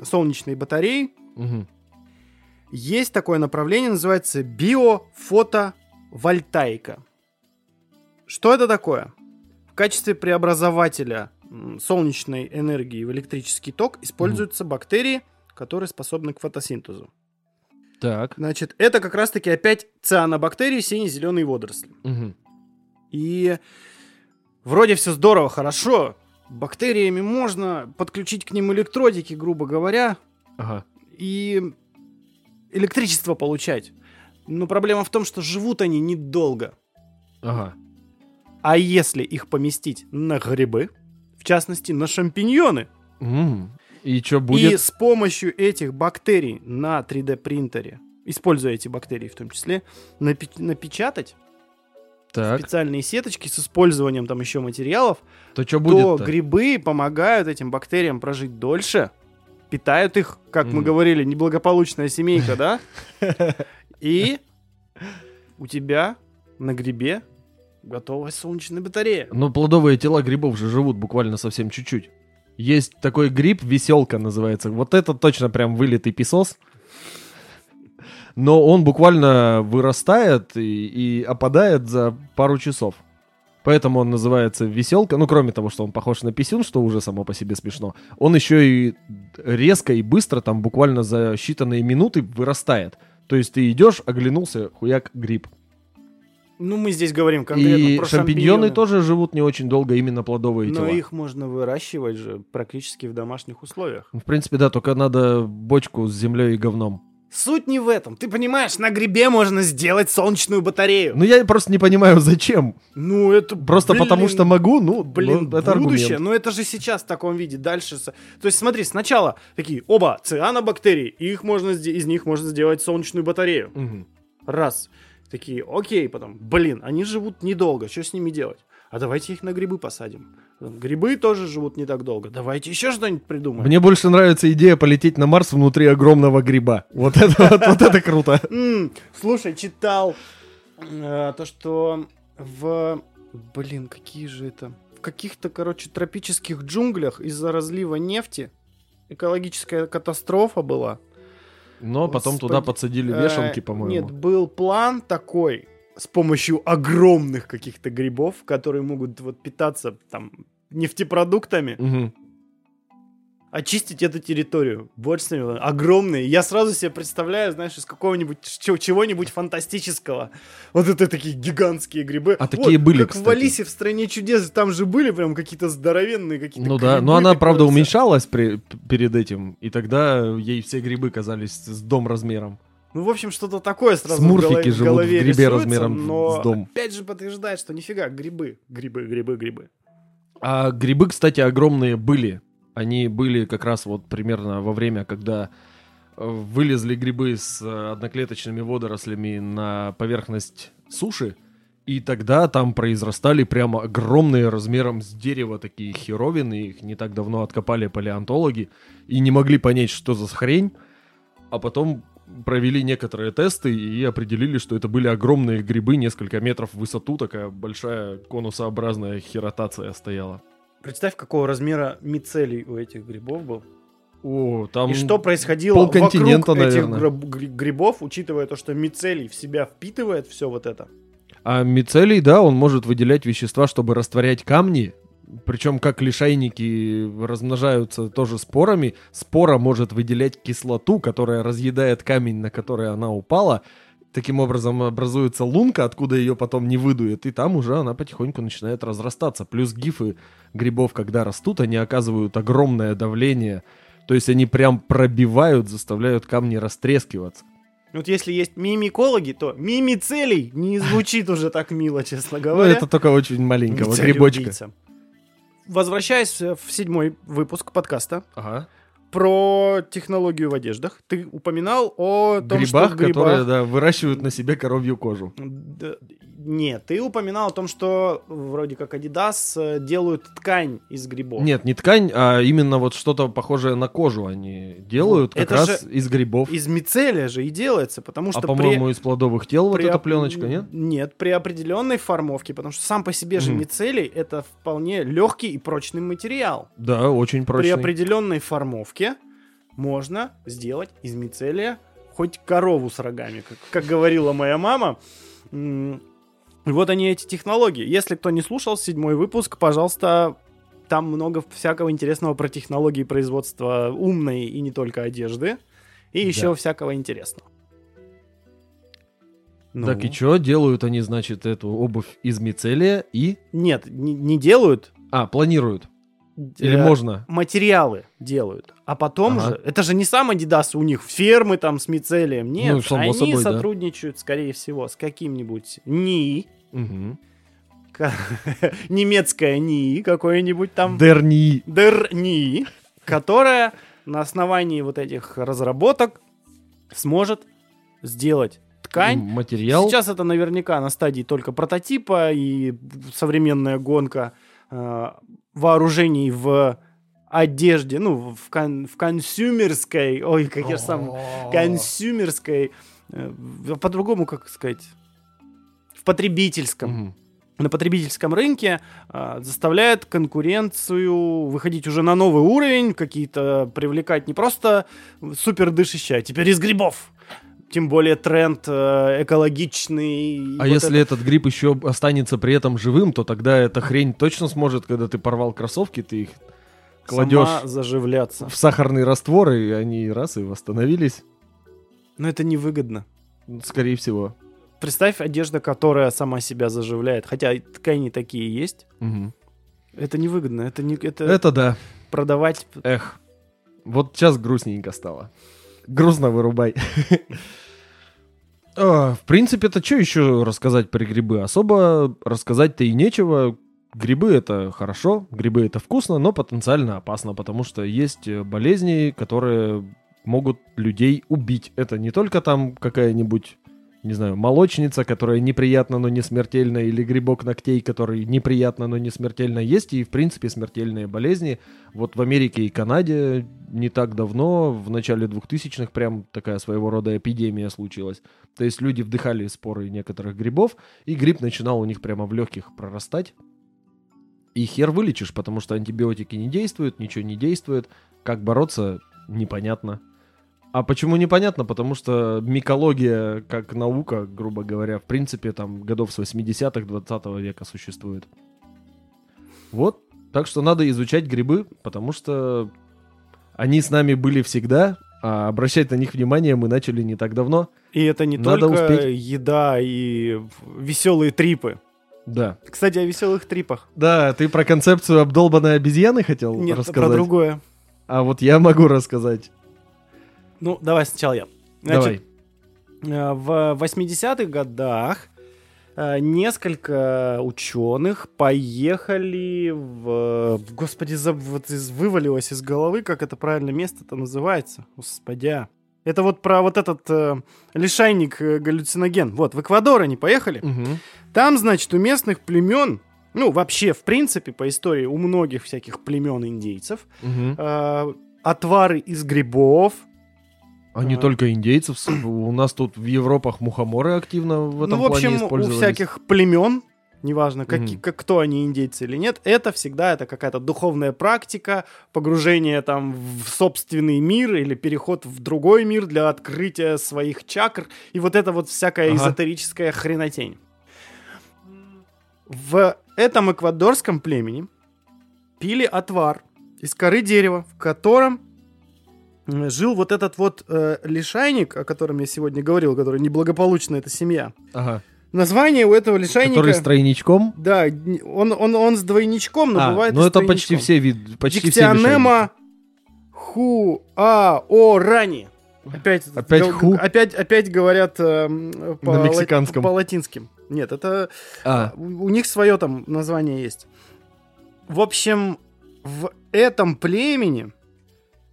солнечной батареи, Мгм. есть такое направление, называется биофотовольтаика. Что это такое? В качестве преобразователя солнечной энергии в электрический ток используются бактерии, которые способны к фотосинтезу. Так. Значит, это как раз-таки опять цианобактерии, сине-зеленые водоросли. Мгм. И вроде все здорово, хорошо. Бактериями можно подключить к ним электродики, грубо говоря, Ага. и электричество получать. Но проблема в том, что живут они недолго. Ага. А если их поместить на грибы, в частности на шампиньоны, М. И что и будет? с помощью этих бактерий на 3D принтере, используя эти бактерии в том числе, напи- напечатать Так. специальные сеточки с использованием там еще материалов, То что то будет? грибы помогают этим бактериям прожить дольше, питают их, как мы Мгм. говорили, неблагополучная семейка, да? И у тебя на грибе готовая солнечная батарея. Но плодовые тела грибов же живут буквально совсем чуть-чуть. Есть такой гриб, веселка называется. Вот это точно прям вылитый песос. Но он буквально вырастает и, и опадает за пару часов. Поэтому он называется веселка. Ну, кроме того, что он похож на писюн, что уже само по себе смешно. Он еще и резко и быстро, там буквально за считанные минуты вырастает. То есть ты идешь, оглянулся, хуяк, гриб. Ну, мы здесь говорим конкретно И про шампиньоны шампиньоны. тоже живут не очень долго, именно плодовые Но тела. их можно выращивать же практически в домашних условиях. В принципе, да, только надо бочку с землей и говном. Суть не в этом. Ты понимаешь, на грибе можно сделать солнечную батарею. Ну, я просто не понимаю, зачем. Ну, это... Просто блин, потому что могу, ну, Блин, ну, это будущее, аргумент. но это же сейчас в таком виде. Дальше... То есть смотри, сначала такие, оба, цианобактерии, их можно, из них можно сделать солнечную батарею. Мгм. Раз. Такие, окей, потом, блин, они живут недолго, что с ними делать? А давайте их на грибы посадим. Грибы тоже живут не так долго. Давайте еще что-нибудь придумаем. Мне больше нравится идея полететь на Марс внутри огромного гриба. Вот это, вот, это круто. Слушай, читал э, то, что в... Блин, какие же это? В каких-то, короче, тропических джунглях из-за разлива нефти экологическая катастрофа была. Но потом туда подсадили вешалки, Э, по-моему. Нет, был план такой с помощью огромных каких-то грибов, которые могут вот питаться там нефтепродуктами, Мгм. очистить эту территорию. Вот что мне- огромные. Я сразу себе представляю, знаешь, из какого-нибудь чего-нибудь фантастического. Вот это такие гигантские грибы. А такие были, как кстати. в Алисе в стране чудес, там же были прям какие-то здоровенные какие-то. Ну да, но она, правда, уменьшалась при- перед этим, и тогда ей все грибы казались с дом размером. Ну, в общем, что-то такое сразу Смурфики в голове, в живут в голове грибе рисуется, размером в- но с дом. опять же подтверждает, что нифига, грибы, грибы, грибы, грибы. А грибы, кстати, огромные были. Они были как раз вот примерно во время, когда э, вылезли грибы с э, одноклеточными водорослями на поверхность суши, и тогда там произрастали прямо огромные размером с дерева такие херовины, их не так давно откопали палеонтологи, и не могли понять, что за хрень, а потом провели некоторые тесты и определили, что это были огромные грибы, несколько метров в высоту, такая большая конусообразная херотация стояла. Представь, какого размера мицелий у этих грибов был. О, там... И что происходило вокруг этих наверное. гри- грибов, учитывая то, что мицелий в себя впитывает все вот это. А мицелий, да, он может выделять вещества, чтобы растворять камни. Причем как лишайники размножаются тоже спорами, спора может выделять кислоту, которая разъедает камень, на который она упала. Таким образом образуется лунка, откуда ее потом не выдует, и там уже она потихоньку начинает разрастаться. Плюс гифы грибов, когда растут, они оказывают огромное давление. То есть они прям пробивают, заставляют камни растрескиваться. Вот если есть мимикологи, то мимицелий не звучит уже так мило, честно Ну, говоря. это только очень маленького грибочка. убийца. Возвращаясь э, в седьмой выпуск подкаста Ага. Про технологию в одеждах, ты упоминал о том, грибах, что грибах... которые да, выращивают на себе коровью кожу. Да, Нет, ты упоминал о том, что вроде как Adidas э, делают ткань из грибов. Нет, не ткань, а именно вот что-то похожее на кожу они делают, как Это раз же из грибов. Из мицелия же и делается, потому А что по-моему, из плодовых тел вот при эта оп- пленочка, нет? Нет, при определенной формовке, потому что сам по себе же Мгм. мицелий это вполне легкий и прочный материал. Да, очень При прочный. определенной формовке можно сделать из мицелия хоть корову с рогами, как, как говорила моя мама. Вот они эти технологии. Если кто не слушал седьмой выпуск, пожалуйста, там много всякого интересного про технологии производства умной и не только одежды. И еще Да. всякого интересного. Ну, Так и что, делают они, значит, эту обувь из мицелия и... Нет, не, не делают. А, планируют. Или э, можно? материалы делают. А потом Ага. же, это же не сам Adidas, у них фермы там с мицелием. Нет, Ну, они собой, да. сотрудничают, скорее всего, с каким-нибудь НИИ, Мгм. ка- немецкое НИИ какое-нибудь там, Дерни. ДРНИИ, которая на основании вот этих разработок сможет сделать ткань. Материал. Сейчас это наверняка на стадии только прототипа и современная гонка э, вооружений в одежде, ну, в, кон- в консюмерской, ой, как я же сам, консюмерской, э, по-другому, как сказать, в потребительском, Мгм. на потребительском рынке э, заставляет конкуренцию выходить уже на новый уровень, какие-то привлекать не просто супер дышащие, а теперь из грибов. Тем более тренд э, экологичный. А вот если это- этот гриб еще останется при этом живым, то тогда эта хрень точно сможет, когда ты порвал кроссовки, ты их кладешь сама заживляться. в сахарный раствор, и они раз и восстановились. Но это невыгодно. Ну, Скорее всего. Представь одежда, которая сама себя заживляет. Хотя ткани такие есть. Мгм. Это невыгодно. Это не это, Это да. продавать. Эх. Вот сейчас грустненько стало. Грустно вырубай. А, В принципе, это что еще рассказать про грибы? Особо рассказать-то и нечего. Грибы это хорошо, грибы это вкусно, но потенциально опасно, потому что есть э, болезни, которые могут людей убить. Это не только там какая-нибудь, не знаю, молочница, которая неприятна, но не смертельна, или грибок ногтей, который неприятно, но не смертельно. Есть и, в принципе, смертельные болезни. Вот в Америке и Канаде не так давно, в начале 2000-х, прям такая своего рода эпидемия случилась. То есть люди вдыхали споры некоторых грибов, и гриб начинал у них прямо в легких прорастать. И хер вылечишь, потому что антибиотики не действуют, ничего не действует. Как бороться, непонятно. А почему непонятно? Потому что микология, как наука, грубо говоря, в принципе, там годов с 80-х 20 века существует. Вот. Так что надо изучать грибы, потому что они с нами были всегда, а обращать на них внимание мы начали не так давно. И это не Надо только успеть. еда и веселые трипы. Да. Кстати, о веселых трипах. Да, ты про концепцию обдолбанной обезьяны хотел Нет, рассказать? про другое. А вот я могу рассказать. Ну, давай сначала я. Давай. э, в 80-х годах э, несколько ученых поехали в... Господи, заб- вот из- вывалилось из головы, как это правильно место-то называется. Господя. Это вот про вот этот э, лишайник э, галлюциноген. Вот, в Эквадор они поехали. Мгм. Там, значит, у местных племен, ну, вообще, в принципе, по истории, у многих всяких племен индейцев, Мгм. э, отвары из грибов, А не только индейцев. У нас тут в Европах мухоморы активно в этом ну, в плане общем, у использовались. всяких племен, неважно, каки- Мгм. как, кто они, индейцы или нет, это всегда это какая-то духовная практика, погружение там в собственный мир или переход в другой мир для открытия своих чакр, и вот это вот всякая Ага. эзотерическая хренотень. В этом эквадорском племени пили отвар из коры дерева, в котором жил вот этот вот э, лишайник, о котором я сегодня говорил, который неблагополучна эта семья. Ага. Название у этого лишайника... Который с тройничком. Да, он, он, он с двойничком, но А, бывает ну это почти все виды. Почти все Диктионема ху а о рани. Опять, Опять гал- ху? опять, опять говорят эм, по, На мексиканском. по латинским. Нет, это А, у, у них свое там название есть. В общем, в этом племени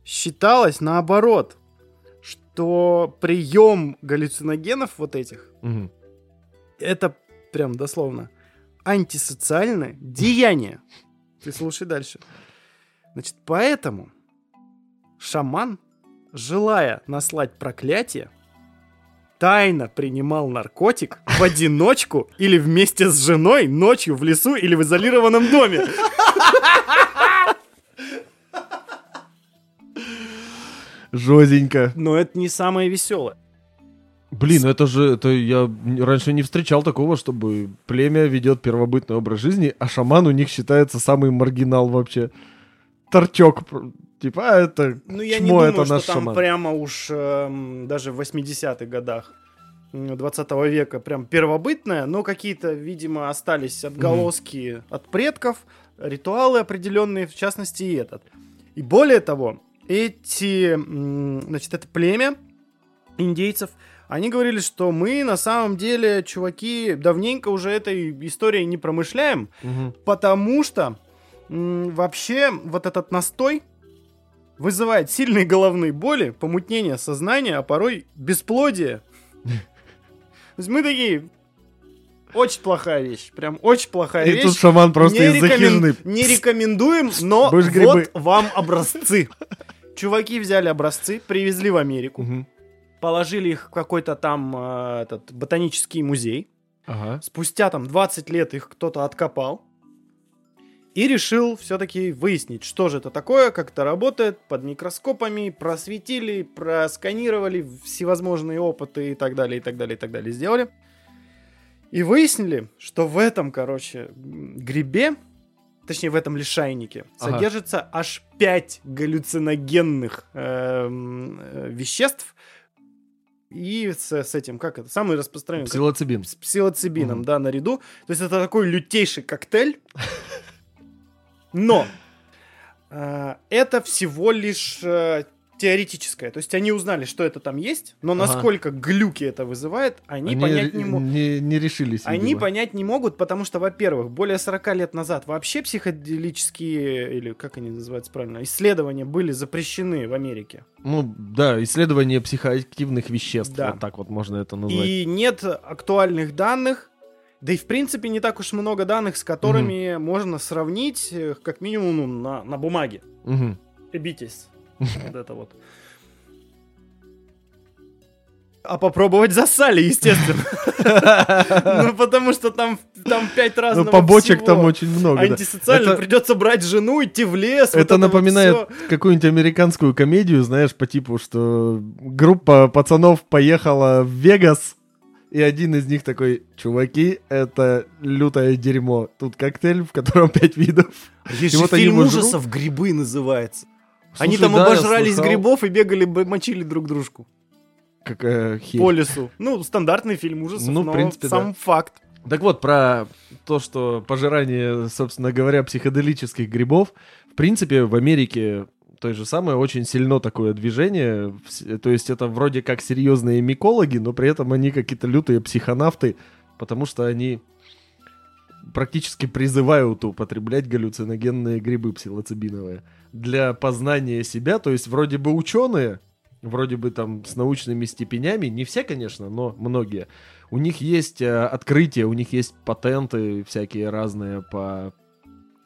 считалось наоборот, что прием галлюциногенов вот этих мгм. это прям дословно, антисоциальное деяние. Ты слушай дальше. Значит, поэтому шаман, желая наслать проклятие, тайно принимал наркотик в одиночку или вместе с женой ночью в лесу или в изолированном доме. Жозенько. Но это не самое веселое. Блин, это же, это я раньше не встречал такого, чтобы племя ведет первобытный образ жизни, а шаман у них считается самый маргинал вообще. Торчок. Типа, а это Ну, я не думаю, это что наш там шаман. прямо уж эм, даже в 80-х годах м, 20 века прям первобытное, но какие-то, видимо, остались отголоски от предков, ритуалы определенные, в частности, и этот. И более того, эти, значит, это племя индейцев, они говорили, что мы на самом деле, чуваки, давненько уже этой историей не промышляем, Мгм. Потому что вообще вот этот настой вызывает сильные головные боли, помутнение сознания, а порой бесплодие. То есть мы такие... Очень плохая вещь. Прям очень плохая И вещь. тут шаман просто не, из-за рекомен- не рекомендуем, но Будешь вот грибы. вам образцы. Чуваки взяли образцы, привезли в Америку, Мгм. положили их в какой-то там э, этот ботанический музей. Ага. Спустя там 20 лет их кто-то откопал и решил все-таки выяснить, что же это такое, как это работает, под микроскопами, просветили, просканировали, всевозможные опыты и так далее, и так далее, и так далее сделали. И выяснили, что в этом, короче, грибе, точнее в этом лишайнике, Ага. содержится аж 5 галлюциногенных эм, э, веществ, и с, с этим, как это, самый распространенный, Псилоцибин. с псилоцибином, Мгм. да, наряду. То есть это такой лютейший коктейль. Но э, это всего лишь э, теоретическое. То есть они узнали, что это там есть, но Ага. насколько глюки это вызывает, они, понять не могут. не, не решились. Они видимо. понять не могут, потому что, во-первых, более 40 лет назад вообще психоделические, или как они называются правильно, исследования были запрещены в Америке. Ну, да, исследование психоактивных веществ. Да. Вот так вот можно это назвать. И нет актуальных данных, да и в принципе не так уж много данных, с которыми можно сравнить, э, как минимум, ну, на, на бумаге. Мгм. Эбитесь. Вот это вот. А попробовать засали, естественно. Ну, потому что там, там пять Ну, разного побочек там очень много. Антисоциально придется брать жену, идти в лес. Это напоминает какую-нибудь американскую комедию, знаешь, по типу, что группа пацанов поехала в Вегас, и один из них такой, чуваки, это лютое дерьмо. Тут коктейль, в котором пять видов. Есть И же вот фильм ужасов «Грибы» называется. Они Слушай, там да, обожрались слыхал. грибов и бегали, мочили друг дружку. Какая херь. по лесу. Ну, стандартный фильм ужасов, Ну, в но принципе, сам да. факт. Так вот, про то, что пожирание, собственно говоря, психоделических грибов, в принципе, в Америке то же самое очень сильно такое движение. То есть это вроде как серьезные микологи, но при этом они какие-то лютые психонавты, потому что они практически призывают употреблять галлюциногенные грибы псилоцибиновые для познания себя. То есть вроде бы ученые, вроде бы там с научными степенями, не все, конечно, но многие, у них есть э, открытия, у них есть патенты всякие разные по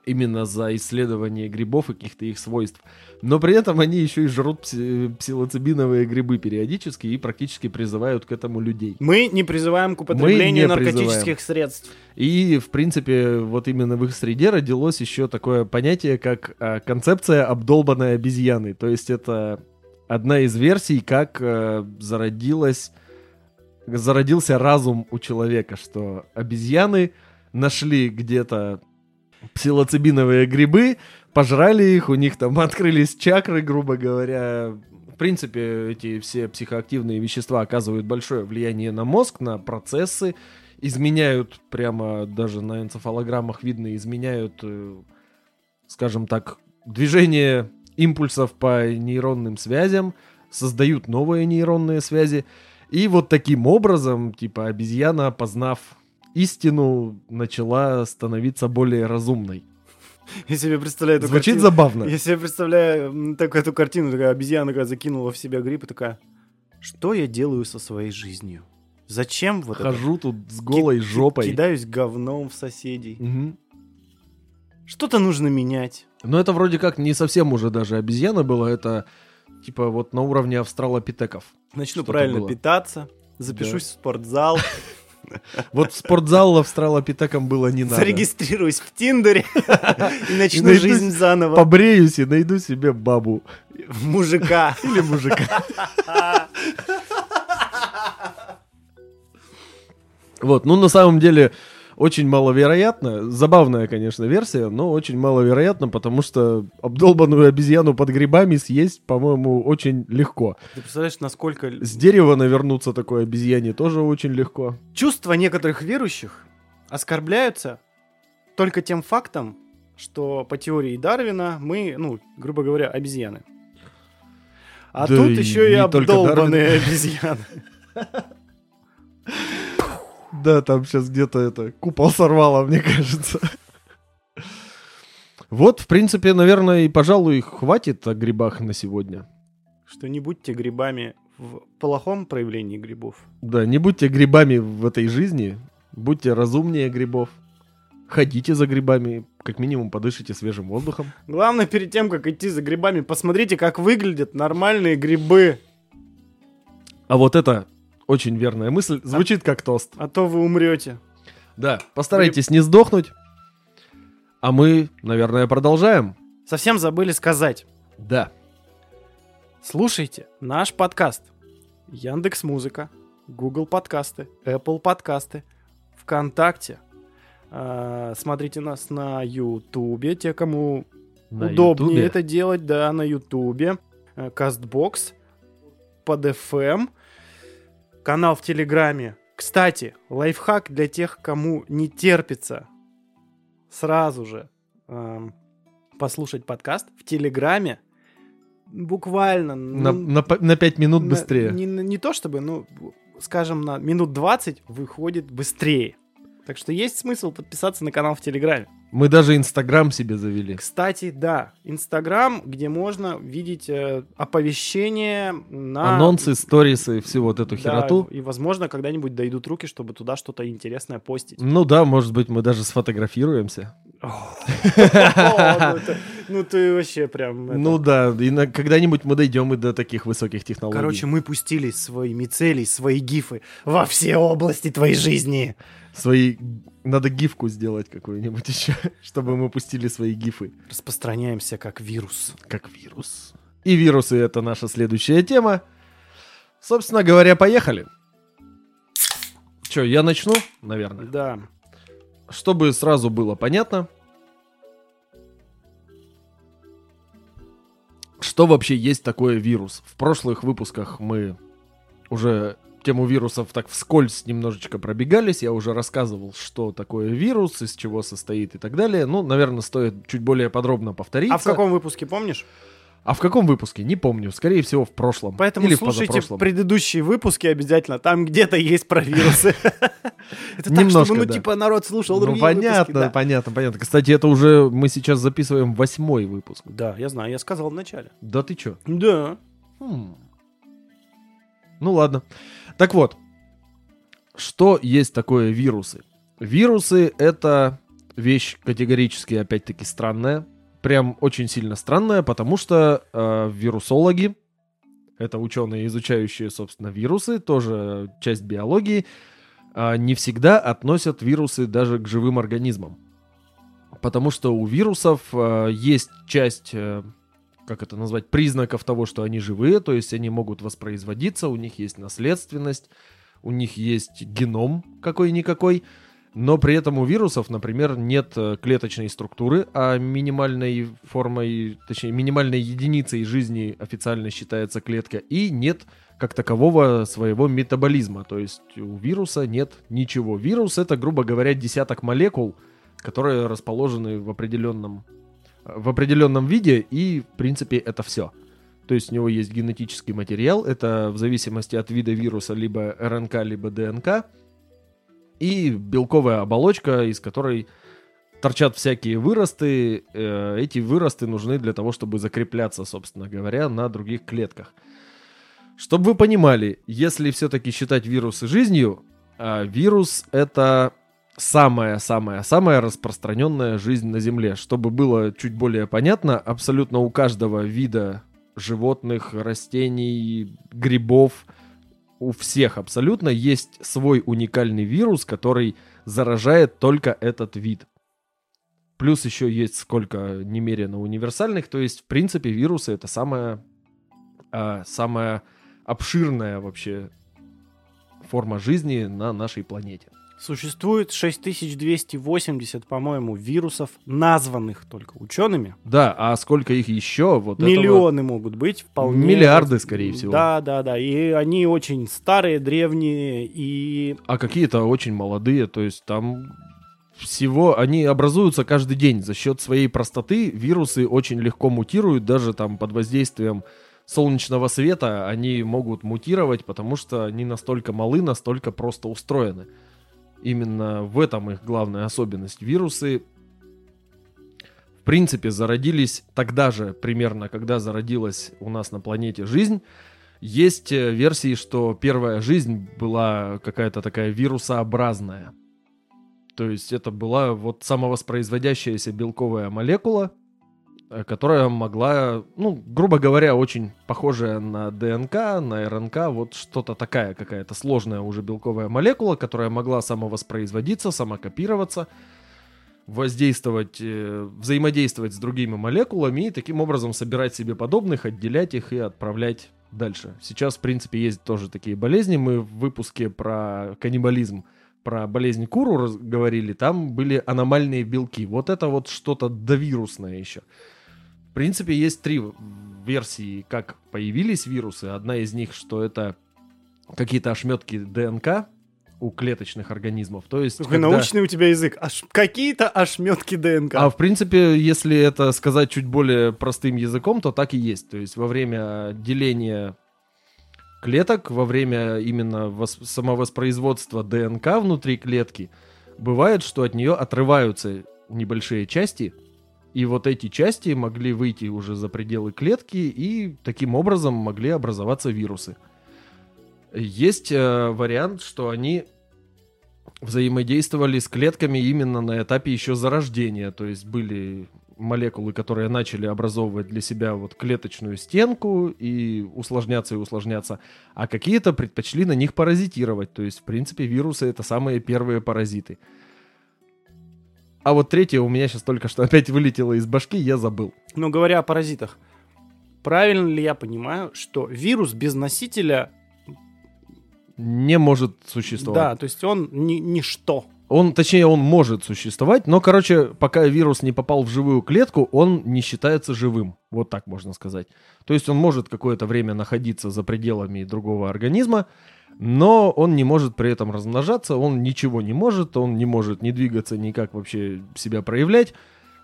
именно за исследование грибов и каких-то их свойств. Но при этом они еще и жрут пси- псилоцибиновые грибы периодически и практически призывают к этому людей. Мы не призываем к употреблению призываем. наркотических средств. И, в принципе, вот именно в их среде родилось еще такое понятие, как а, концепция обдолбанной обезьяны. То есть это одна из версий, как э, зародилась, зародился разум у человека, что обезьяны нашли где-то псилоцибиновые грибы, пожрали их, у них там открылись чакры, грубо говоря. В принципе, эти все психоактивные вещества оказывают большое влияние на мозг, на процессы, изменяют прямо даже на энцефалограммах видно, изменяют, э, скажем так, движение импульсов по нейронным связям, создают новые нейронные связи. И вот таким образом, типа, обезьяна, познав истину, начала становиться более разумной. Я себе представляю эту Звучит картину. забавно. Я себе представляю м, так, эту картину, такая обезьяна такая закинула в себя гриб и такая, что я делаю со своей жизнью? Зачем вот это? Хожу тут с голой Ки- жопой. Кидаюсь говном в соседей. Мгм. Что-то нужно менять. Но это вроде как не совсем уже даже обезьяна была, это типа вот на уровне австралопитеков. Начну правильно было. питаться, запишусь в спортзал, Вот спортзал австралопитекам было не надо. зарегистрируюсь в Тиндере и начну найду жизнь заново. Побреюсь и найду себе бабу Мужика. или мужика. Вот, ну на самом деле очень маловероятно, забавная, конечно, версия, но очень маловероятно, потому что обдолбанную обезьяну под грибами съесть, по-моему, очень легко. Ты представляешь, насколько... С дерева навернуться такой обезьяне тоже очень легко. Чувства некоторых верующих оскорбляются только тем фактом, что по теории Дарвина мы, ну, грубо говоря, обезьяны. А Да тут и еще и обдолбанные обезьяны. Да, там сейчас где-то это купол сорвало, мне кажется. Вот, в принципе, наверное, и, пожалуй, хватит о грибах на сегодня. Что не будьте грибами в плохом проявлении грибов. Да, не будьте грибами в этой жизни, будьте разумнее грибов. Ходите за грибами, как минимум подышите свежим воздухом. Главное, перед тем, как идти за грибами, посмотрите, как выглядят нормальные грибы. А вот это очень верная мысль, звучит как тост. А то вы умрете. Да, постарайтесь не сдохнуть. А мы, наверное, продолжаем. Совсем забыли сказать. Да. Слушайте наш подкаст. Яндекс Музыка, Google подкасты, Apple подкасты, ВКонтакте. А, Смотрите нас на Ютубе, те, кому На удобнее Ютубе. это делать, да, на Ютубе. Э, Кастбокс, под FM, канал в Телеграме. Кстати, лайфхак для тех, кому не терпится сразу же эм, послушать подкаст в Телеграме. Буквально. На, ну, на, на 5 минут на- быстрее. Не, не то чтобы, ну, скажем, на минут 20 выходит быстрее. Так что есть смысл подписаться на канал в Телеграме. Мы даже Инстаграм себе завели. Кстати, да, Инстаграм, где можно видеть э, оповещения на... Анонсы, сторисы, всю вот эту Да, хероту. и, возможно, когда-нибудь дойдут руки, чтобы туда что-то интересное постить. Ну да, может быть, мы даже сфотографируемся. Ну ты- ну ты вообще прям... Ну да, и когда-нибудь мы дойдем и до таких высоких технологий. Короче, мы пустили своими цели, свои гифы во все области твоей жизни. Свои... Надо гифку сделать какую-нибудь еще, чтобы мы пустили свои гифы. Распространяемся как вирус. Как вирус. И вирусы — это наша следующая тема. Собственно говоря, поехали. Че, я начну, наверное? Да. Чтобы сразу было понятно, что вообще есть такое вирус. В прошлых выпусках мы уже тему вирусов так вскользь немножечко пробегались. Я уже рассказывал, что такое вирус, из чего состоит и так далее. Ну, наверное, стоит чуть более подробно повториться. А в каком выпуске, помнишь? А в каком выпуске? Не помню. Скорее всего, в прошлом. Поэтому Или в слушайте позапрошлом. предыдущие выпуски обязательно. Там где-то есть про вирусы. Это так, чтобы, ну, типа, народ слушал Ну, другие понятно, понятно, понятно. Кстати, это уже мы сейчас записываем восьмой выпуск. Да, я знаю, я сказал в начале. Да ты чё? Да. Хм. Ну ладно. Так вот, что есть такое вирусы? Вирусы — это вещь категорически, опять-таки, странная. Прям очень сильно странная, потому что э, вирусологи, это ученые, изучающие, собственно, вирусы, тоже часть биологии, э, не всегда относят вирусы даже к живым организмам. Потому что у вирусов э, есть часть э, как это назвать, признаков того, что они живые, то есть они могут воспроизводиться, у них есть наследственность, у них есть геном какой-никакой, но при этом у вирусов, например, нет э, клеточной структуры, а минимальной формой, точнее, минимальной единицей жизни официально считается клетка, и нет как такового своего метаболизма, то есть у вируса нет ничего. Вирус это, грубо говоря, десяток молекул, которые расположены в определенном в определенном виде, и, в принципе, это все. То есть у него есть генетический материал, это в зависимости от вида вируса либо РНК, либо ДНК, и белковая оболочка, из которой торчат всякие выросты. Э, Эти выросты нужны для того, чтобы закрепляться, собственно говоря, на других клетках. Чтобы вы понимали, если все-таки считать вирусы жизнью, а вирус это самая-самая-самая распространенная жизнь на Земле. Чтобы было чуть более понятно, абсолютно у каждого вида животных, растений, грибов, у всех абсолютно есть свой уникальный вирус, который заражает только этот вид. Плюс еще есть сколько немерено универсальных, то есть, в принципе, вирусы это самая, а, самая обширная вообще форма жизни на нашей планете. Существует 6280, по-моему, вирусов, названных только учеными. Да, а сколько их еще? Вот Миллионы этого... могут быть вполне. Миллиарды, скорее всего. Да, да, да. И они очень старые, древние и... А какие-то очень молодые, то есть там всего они образуются каждый день за счет своей простоты. Вирусы очень легко мутируют, даже там под воздействием солнечного света они могут мутировать, потому что они настолько малы, настолько просто устроены. Именно в этом их главная особенность. Вирусы, в принципе, зародились тогда же, примерно, когда зародилась у нас на планете жизнь. Есть э, версии, что первая жизнь была какая-то такая вирусообразная. То есть это была вот самовоспроизводящаяся белковая молекула, которая могла, ну, грубо говоря, очень похожая на ДНК, на РНК, вот что-то такая какая-то сложная уже белковая молекула, которая могла самовоспроизводиться, самокопироваться, воздействовать, э, взаимодействовать с другими молекулами и таким образом собирать себе подобных, отделять их и отправлять дальше. Сейчас, в принципе, есть тоже такие болезни. Мы в выпуске про каннибализм про болезнь Куру говорили, там были аномальные белки. Вот это вот что-то довирусное еще. В принципе, есть три версии, как появились вирусы. Одна из них, что это какие-то ошметки ДНК у клеточных организмов. То есть, Какой когда... научный у тебя язык. Аж... Какие-то ошметки ДНК. А в принципе, если это сказать чуть более простым языком, то так и есть. То есть во время деления клеток, во время именно вос... самовоспроизводства ДНК внутри клетки, бывает, что от нее отрываются небольшие части, и вот эти части могли выйти уже за пределы клетки, и таким образом могли образоваться вирусы. Есть э, вариант, что они взаимодействовали с клетками именно на этапе еще зарождения. То есть были молекулы, которые начали образовывать для себя вот клеточную стенку и усложняться и усложняться, а какие-то предпочли на них паразитировать. То есть, в принципе, вирусы это самые первые паразиты. А вот третье у меня сейчас только что опять вылетело из башки, я забыл. Ну, говоря о паразитах, правильно ли я понимаю, что вирус без носителя не может существовать? Да, то есть он ни, ничто. Он, точнее, он может существовать, но, короче, пока вирус не попал в живую клетку, он не считается живым. Вот так можно сказать. То есть он может какое-то время находиться за пределами другого организма, но он не может при этом размножаться, он ничего не может, он не может не двигаться, никак вообще себя проявлять.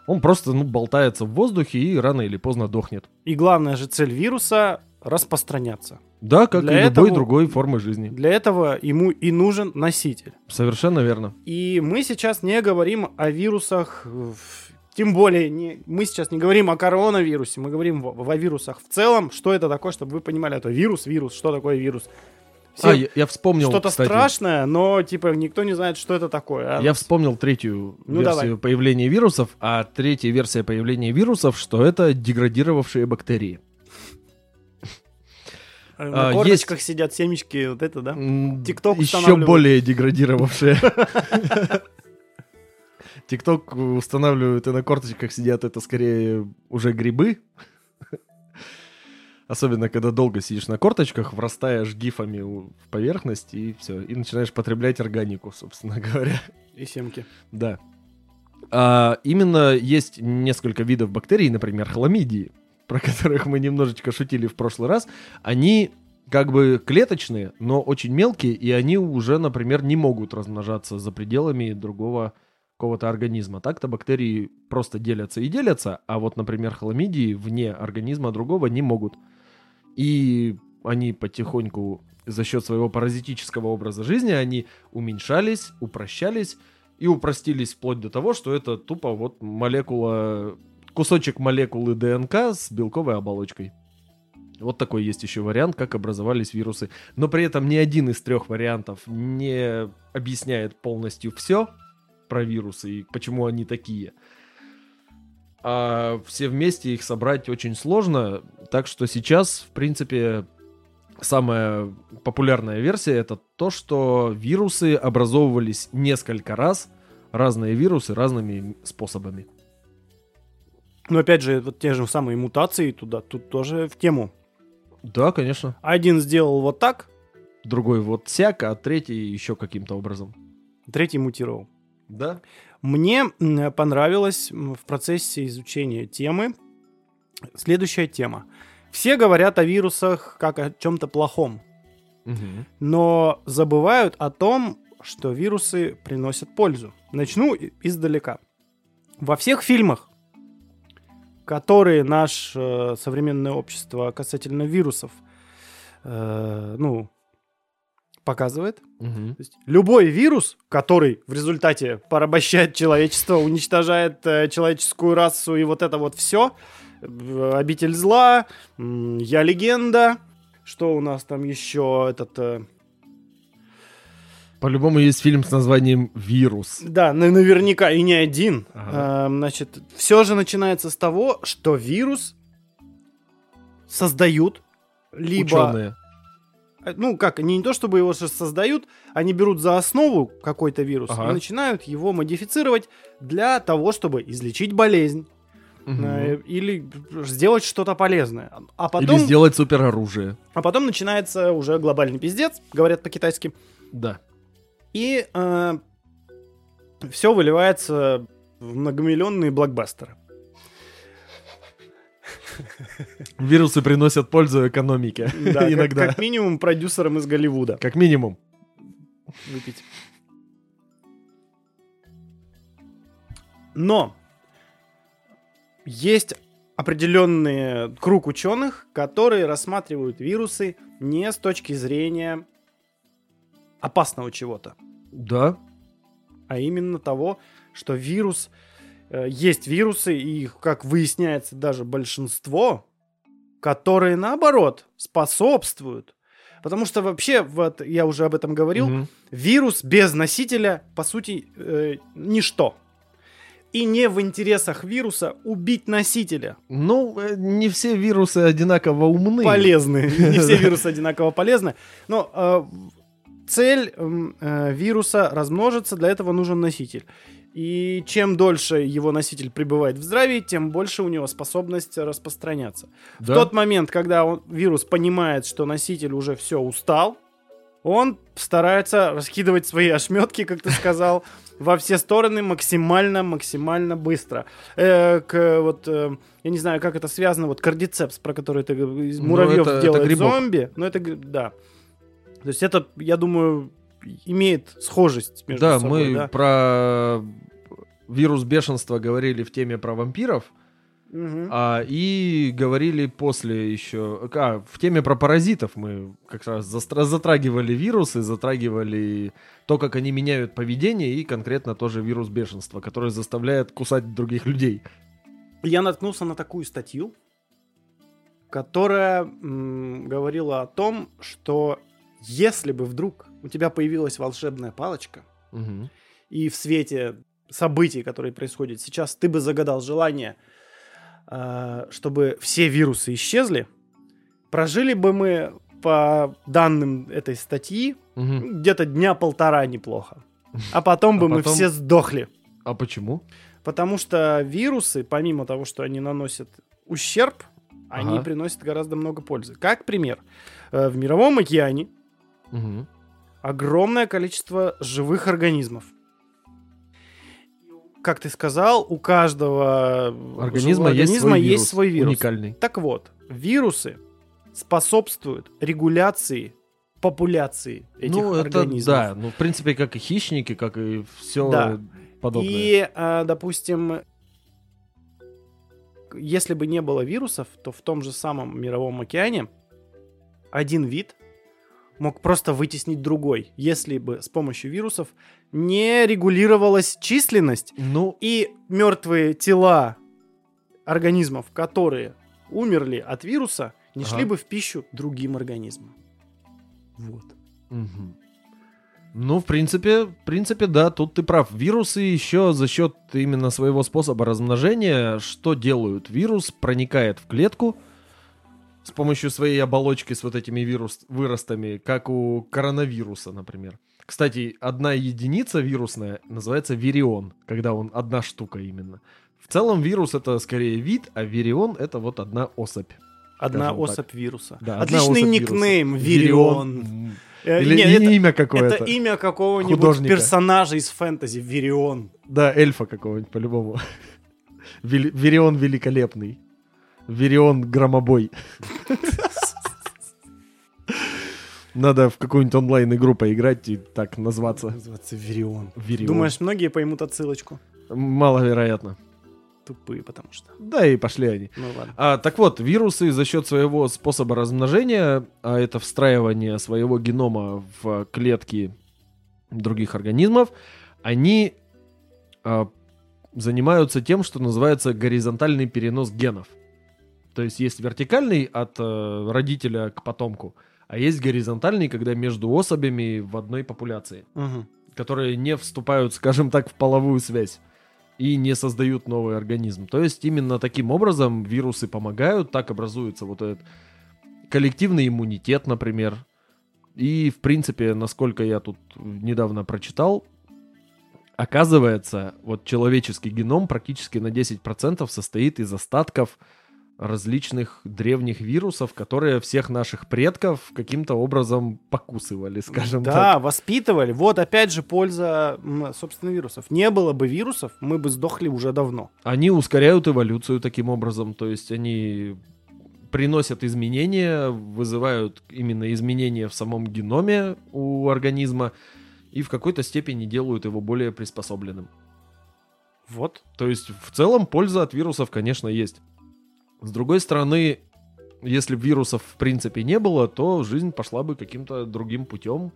Он просто ну, болтается в воздухе и рано или поздно дохнет. И главная же цель вируса — распространяться. Да, как для и этого, любой другой формы жизни. Для этого ему и нужен носитель. Совершенно верно. И мы сейчас не говорим о вирусах, тем более не, мы сейчас не говорим о коронавирусе, мы говорим о, о вирусах в целом. Что это такое, чтобы вы понимали, это вирус, вирус, что такое вирус. Все а, я, я вспомнил, Что-то страшное, но, типа, никто не знает, что это такое. А? Я вспомнил третью ну, версию давай. появления вирусов, а третья версия появления вирусов, что это деградировавшие бактерии. На а, корточках есть... сидят семечки, вот это, да? Тикток Еще более деградировавшие. Тикток устанавливают и на корточках сидят, это скорее уже грибы. Особенно, когда долго сидишь на корточках, врастаешь гифами в поверхность, и все. И начинаешь потреблять органику, собственно говоря. И семки. Да. А, именно есть несколько видов бактерий, например, хламидии, про которых мы немножечко шутили в прошлый раз. Они как бы клеточные, но очень мелкие, и они уже, например, не могут размножаться за пределами другого какого-то организма. Так-то бактерии просто делятся и делятся, а вот, например, хламидии вне организма другого не могут. И они потихоньку за счет своего паразитического образа жизни, они уменьшались, упрощались и упростились вплоть до того, что это тупо вот молекула, кусочек молекулы ДНК с белковой оболочкой. Вот такой есть еще вариант, как образовались вирусы. Но при этом ни один из трех вариантов не объясняет полностью все про вирусы и почему они такие. А все вместе их собрать очень сложно. Так что сейчас, в принципе, самая популярная версия это то, что вирусы образовывались несколько раз, разные вирусы разными способами. Но опять же, вот те же самые мутации туда, тут тоже в тему. Да, конечно. Один сделал вот так, Другой вот сяк, а третий еще каким-то образом. третий мутировал. Да? Мне понравилась м, в процессе изучения темы следующая тема. Все говорят о вирусах как о чем-то плохом, но забывают о том, что вирусы приносят пользу. Начну издалека. Во всех фильмах, которые наше современное общество касательно вирусов, э, ну, показывает, Мгм. то есть любой вирус, который в результате порабощает человечество, уничтожает э, человеческую расу и вот это вот все, обитель зла, м, я легенда, что у нас там еще этот... э, По-любому есть фильм с названием «Вирус». Да, на- наверняка и не один. Ага. Эм, значит, все же начинается с того, что вирус создают либо... Ученые. Э, Ну, как, они не то чтобы его создают, они берут за основу какой-то вирус Ага. и начинают его модифицировать для того, чтобы излечить болезнь э, или сделать что-то полезное. А потом, Или сделать супероружие. а потом начинается уже глобальный пиздец, говорят по-китайски, Да. и все выливается в многомиллионные блокбастеры. Вирусы приносят пользу экономике. Да, как- Иногда. Как, минимум продюсерам из Голливуда. Как минимум. выпить. Но есть определенный круг ученых, которые рассматривают вирусы не с точки зрения опасного чего-то, Да. а именно того, что вирус есть вирусы, и их, как выясняется, даже большинство, которые наоборот способствуют. Потому что вообще, вот я уже об этом говорил, Мгм. Вирус без носителя, по сути, э, ничто. И не в интересах вируса убить носителя. Ну, э, не все вирусы одинаково умны. Полезны. Не все вирусы одинаково полезны. Но э, цель э, вируса размножиться, для этого нужен носитель. И чем дольше его носитель пребывает в здравии, тем больше у него способность распространяться. Да? В тот момент, когда он, вирус понимает, что носитель уже все устал, он старается раскидывать свои ошметки, как ты сказал, во все стороны максимально, максимально быстро. Э, к, вот, э, я не знаю, как это связано, вот кардицепс, про который ты из Ну, муравьев это делает грибок. зомби. Ну, это, да. То есть это, я думаю, имеет схожесть между Да, собой. мы да. про вирус бешенства говорили в теме про вампиров, Мгм. а, и говорили после еще... А, в теме про паразитов мы как раз затрагивали вирусы, затрагивали то, как они меняют поведение, и конкретно тоже вирус бешенства, который заставляет кусать других людей. я наткнулся на такую статью, которая м, говорила о том, что если бы вдруг у тебя появилась волшебная палочка, Мгм. и в свете событий, которые происходят сейчас, ты бы загадал желание, э, чтобы все вирусы исчезли, прожили бы мы по данным этой статьи Мгм. где-то дня полтора неплохо. А потом бы А мы потом- все сдохли. А почему? Потому что вирусы, помимо того, что они наносят ущерб, они Ага. приносят гораздо много пользы. Как пример, э, в мировом океане Мгм. Огромное количество живых организмов. Как ты сказал, у каждого Организма, есть, организма свой есть вирус, свой вирус. Уникальный. Так вот, вирусы способствуют регуляции популяции этих ну, это организмов. да. Ну, в принципе, как и хищники, как и все Да. подобное. И, э, допустим, если бы не было вирусов, то в том же самом мировом океане один вид мог просто вытеснить другой, если бы с помощью вирусов не регулировалась численность Ну, и мертвые тела организмов, которые умерли от вируса, не Ага. шли бы в пищу другим организмам. Вот. Мгм. Ну, в принципе, в принципе, да, тут ты прав. Вирусы еще за счет именно своего способа размножения, что делают? Вирус проникает в клетку с помощью своей оболочки с вот этими вирус выростами, как у коронавируса, например. Кстати, одна единица вирусная называется вирион, когда он одна штука именно. В целом вирус это скорее вид, а вирион это вот одна особь. Одна Скажем так. особь вируса. Да, Отличный особь никнейм вируса. Вирион. М. Э, Или не, и- это, имя какое-то. это имя какого-нибудь персонажа из фэнтези. Вирион. Да, эльфа какого-нибудь по-любому. Верион великолепный. Верион громобой. Надо в какую-нибудь онлайн-игру поиграть и так назваться. Называется Вирион. Верион. Думаешь, многие поймут отсылочку? Маловероятно. Тупые, потому что. Да и пошли они. Ну ладно. А, так вот, вирусы за счет своего способа размножения, а это встраивание своего генома в клетки других организмов, они а, занимаются тем, что называется горизонтальный перенос генов. То есть есть вертикальный от э, родителя к потомку, а есть горизонтальный, когда между особями в одной популяции Мгм. которые не вступают, скажем так, в половую связь и не создают новый организм. То есть именно таким образом вирусы помогают, так образуется вот этот коллективный иммунитет, например. И, в принципе, насколько я тут недавно прочитал, оказывается, вот человеческий геном практически на 10% состоит из остатков различных древних вирусов, которые всех наших предков каким-то образом покусывали, скажем да, так. воспитывали. Вот опять же польза, собственно, вирусов. Не было бы вирусов, мы бы сдохли уже давно. Они ускоряют эволюцию таким образом, то есть они приносят изменения, вызывают именно изменения в самом геноме у организма и в какой-то степени делают его более приспособленным. Вот. То есть в целом польза от вирусов, конечно, есть. С другой стороны, если бы вирусов в принципе не было, то жизнь пошла бы каким-то другим путем.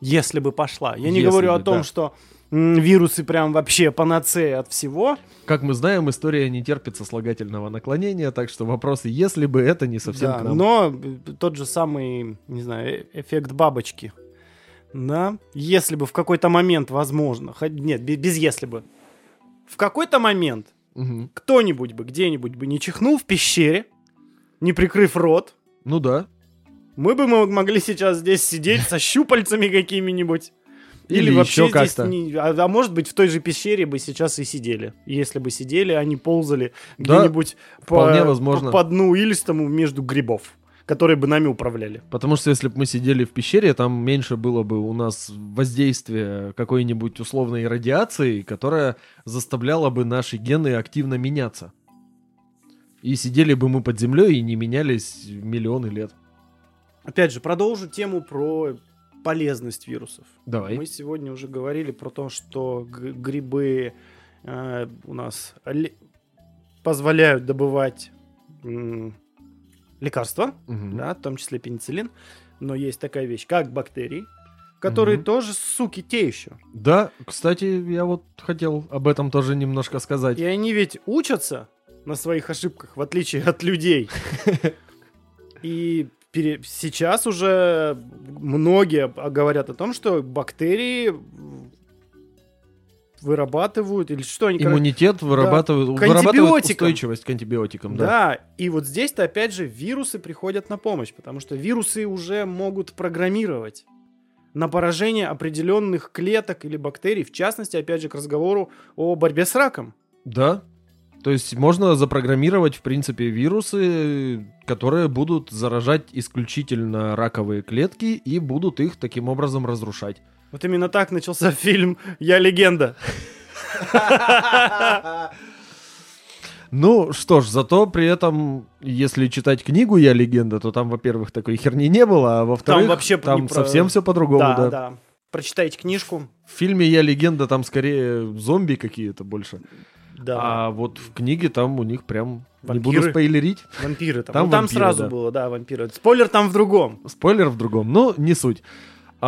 Если бы пошла. Я не Если говорю бы, о том, да. что вирусы прям вообще панацея от всего. Как мы знаем, история не терпит сослагательного наклонения, так что вопросы «если бы» это не совсем Да, к нам. но э, тот же самый, не знаю, э- эффект бабочки. Да, если бы в какой-то момент, возможно, хоть- нет, бе- без если бы, в какой-то момент Мгм. кто-нибудь бы где-нибудь бы не чихнул в пещере, не прикрыв рот, Ну да. мы бы мо- могли сейчас здесь сидеть со щупальцами какими-нибудь. Или, Или вообще еще здесь не- а, а может быть в той же пещере бы сейчас и сидели. Если бы сидели, они ползали Да, где-нибудь по, возможно. по, по дну илистому между грибов, которые бы нами управляли. Потому что если бы мы сидели в пещере, там меньше было бы у нас воздействия какой-нибудь условной радиации, которая заставляла бы наши гены активно меняться. И сидели бы мы под землей и не менялись миллионы лет. Опять же, продолжу тему про полезность вирусов. Давай. Мы сегодня уже говорили про то, что грибы э, у нас позволяют добывать лекарства, Мгм. да, в том числе пенициллин. Но есть такая вещь, как бактерии, которые Мгм. тоже, суки, те еще. Да, кстати, я вот хотел об этом тоже немножко сказать. И они ведь учатся на своих ошибках, в отличие от людей. И пере- сейчас уже многие говорят о том, что бактерии вырабатывают, или что они... короче, Иммунитет вырабатывает, к вырабатывает антибиотикам. устойчивость к антибиотикам, да. Да, и вот здесь-то опять же вирусы приходят на помощь, потому что вирусы уже могут программировать на поражение определенных клеток или бактерий, в частности, опять же, к разговору о борьбе с раком. Да. То есть можно запрограммировать, в принципе, вирусы, которые будут заражать исключительно раковые клетки и будут их таким образом разрушать. Вот именно так начался фильм «Я легенда». Ну что ж, зато при этом, если читать книгу «Я легенда», то там, во-первых, такой херни не было, а во-вторых, вообще там не про- совсем все по-другому, Да, да. да. Прочитайте книжку. В фильме «Я легенда» там скорее зомби какие-то больше. Да. А вот в книге там у них прям... Не буду Вампиры. спойлерить. Вампиры там. Там Ну, там вампиры, сразу да. было, да, вампиры. Спойлер там в другом. Спойлер в другом, но не суть.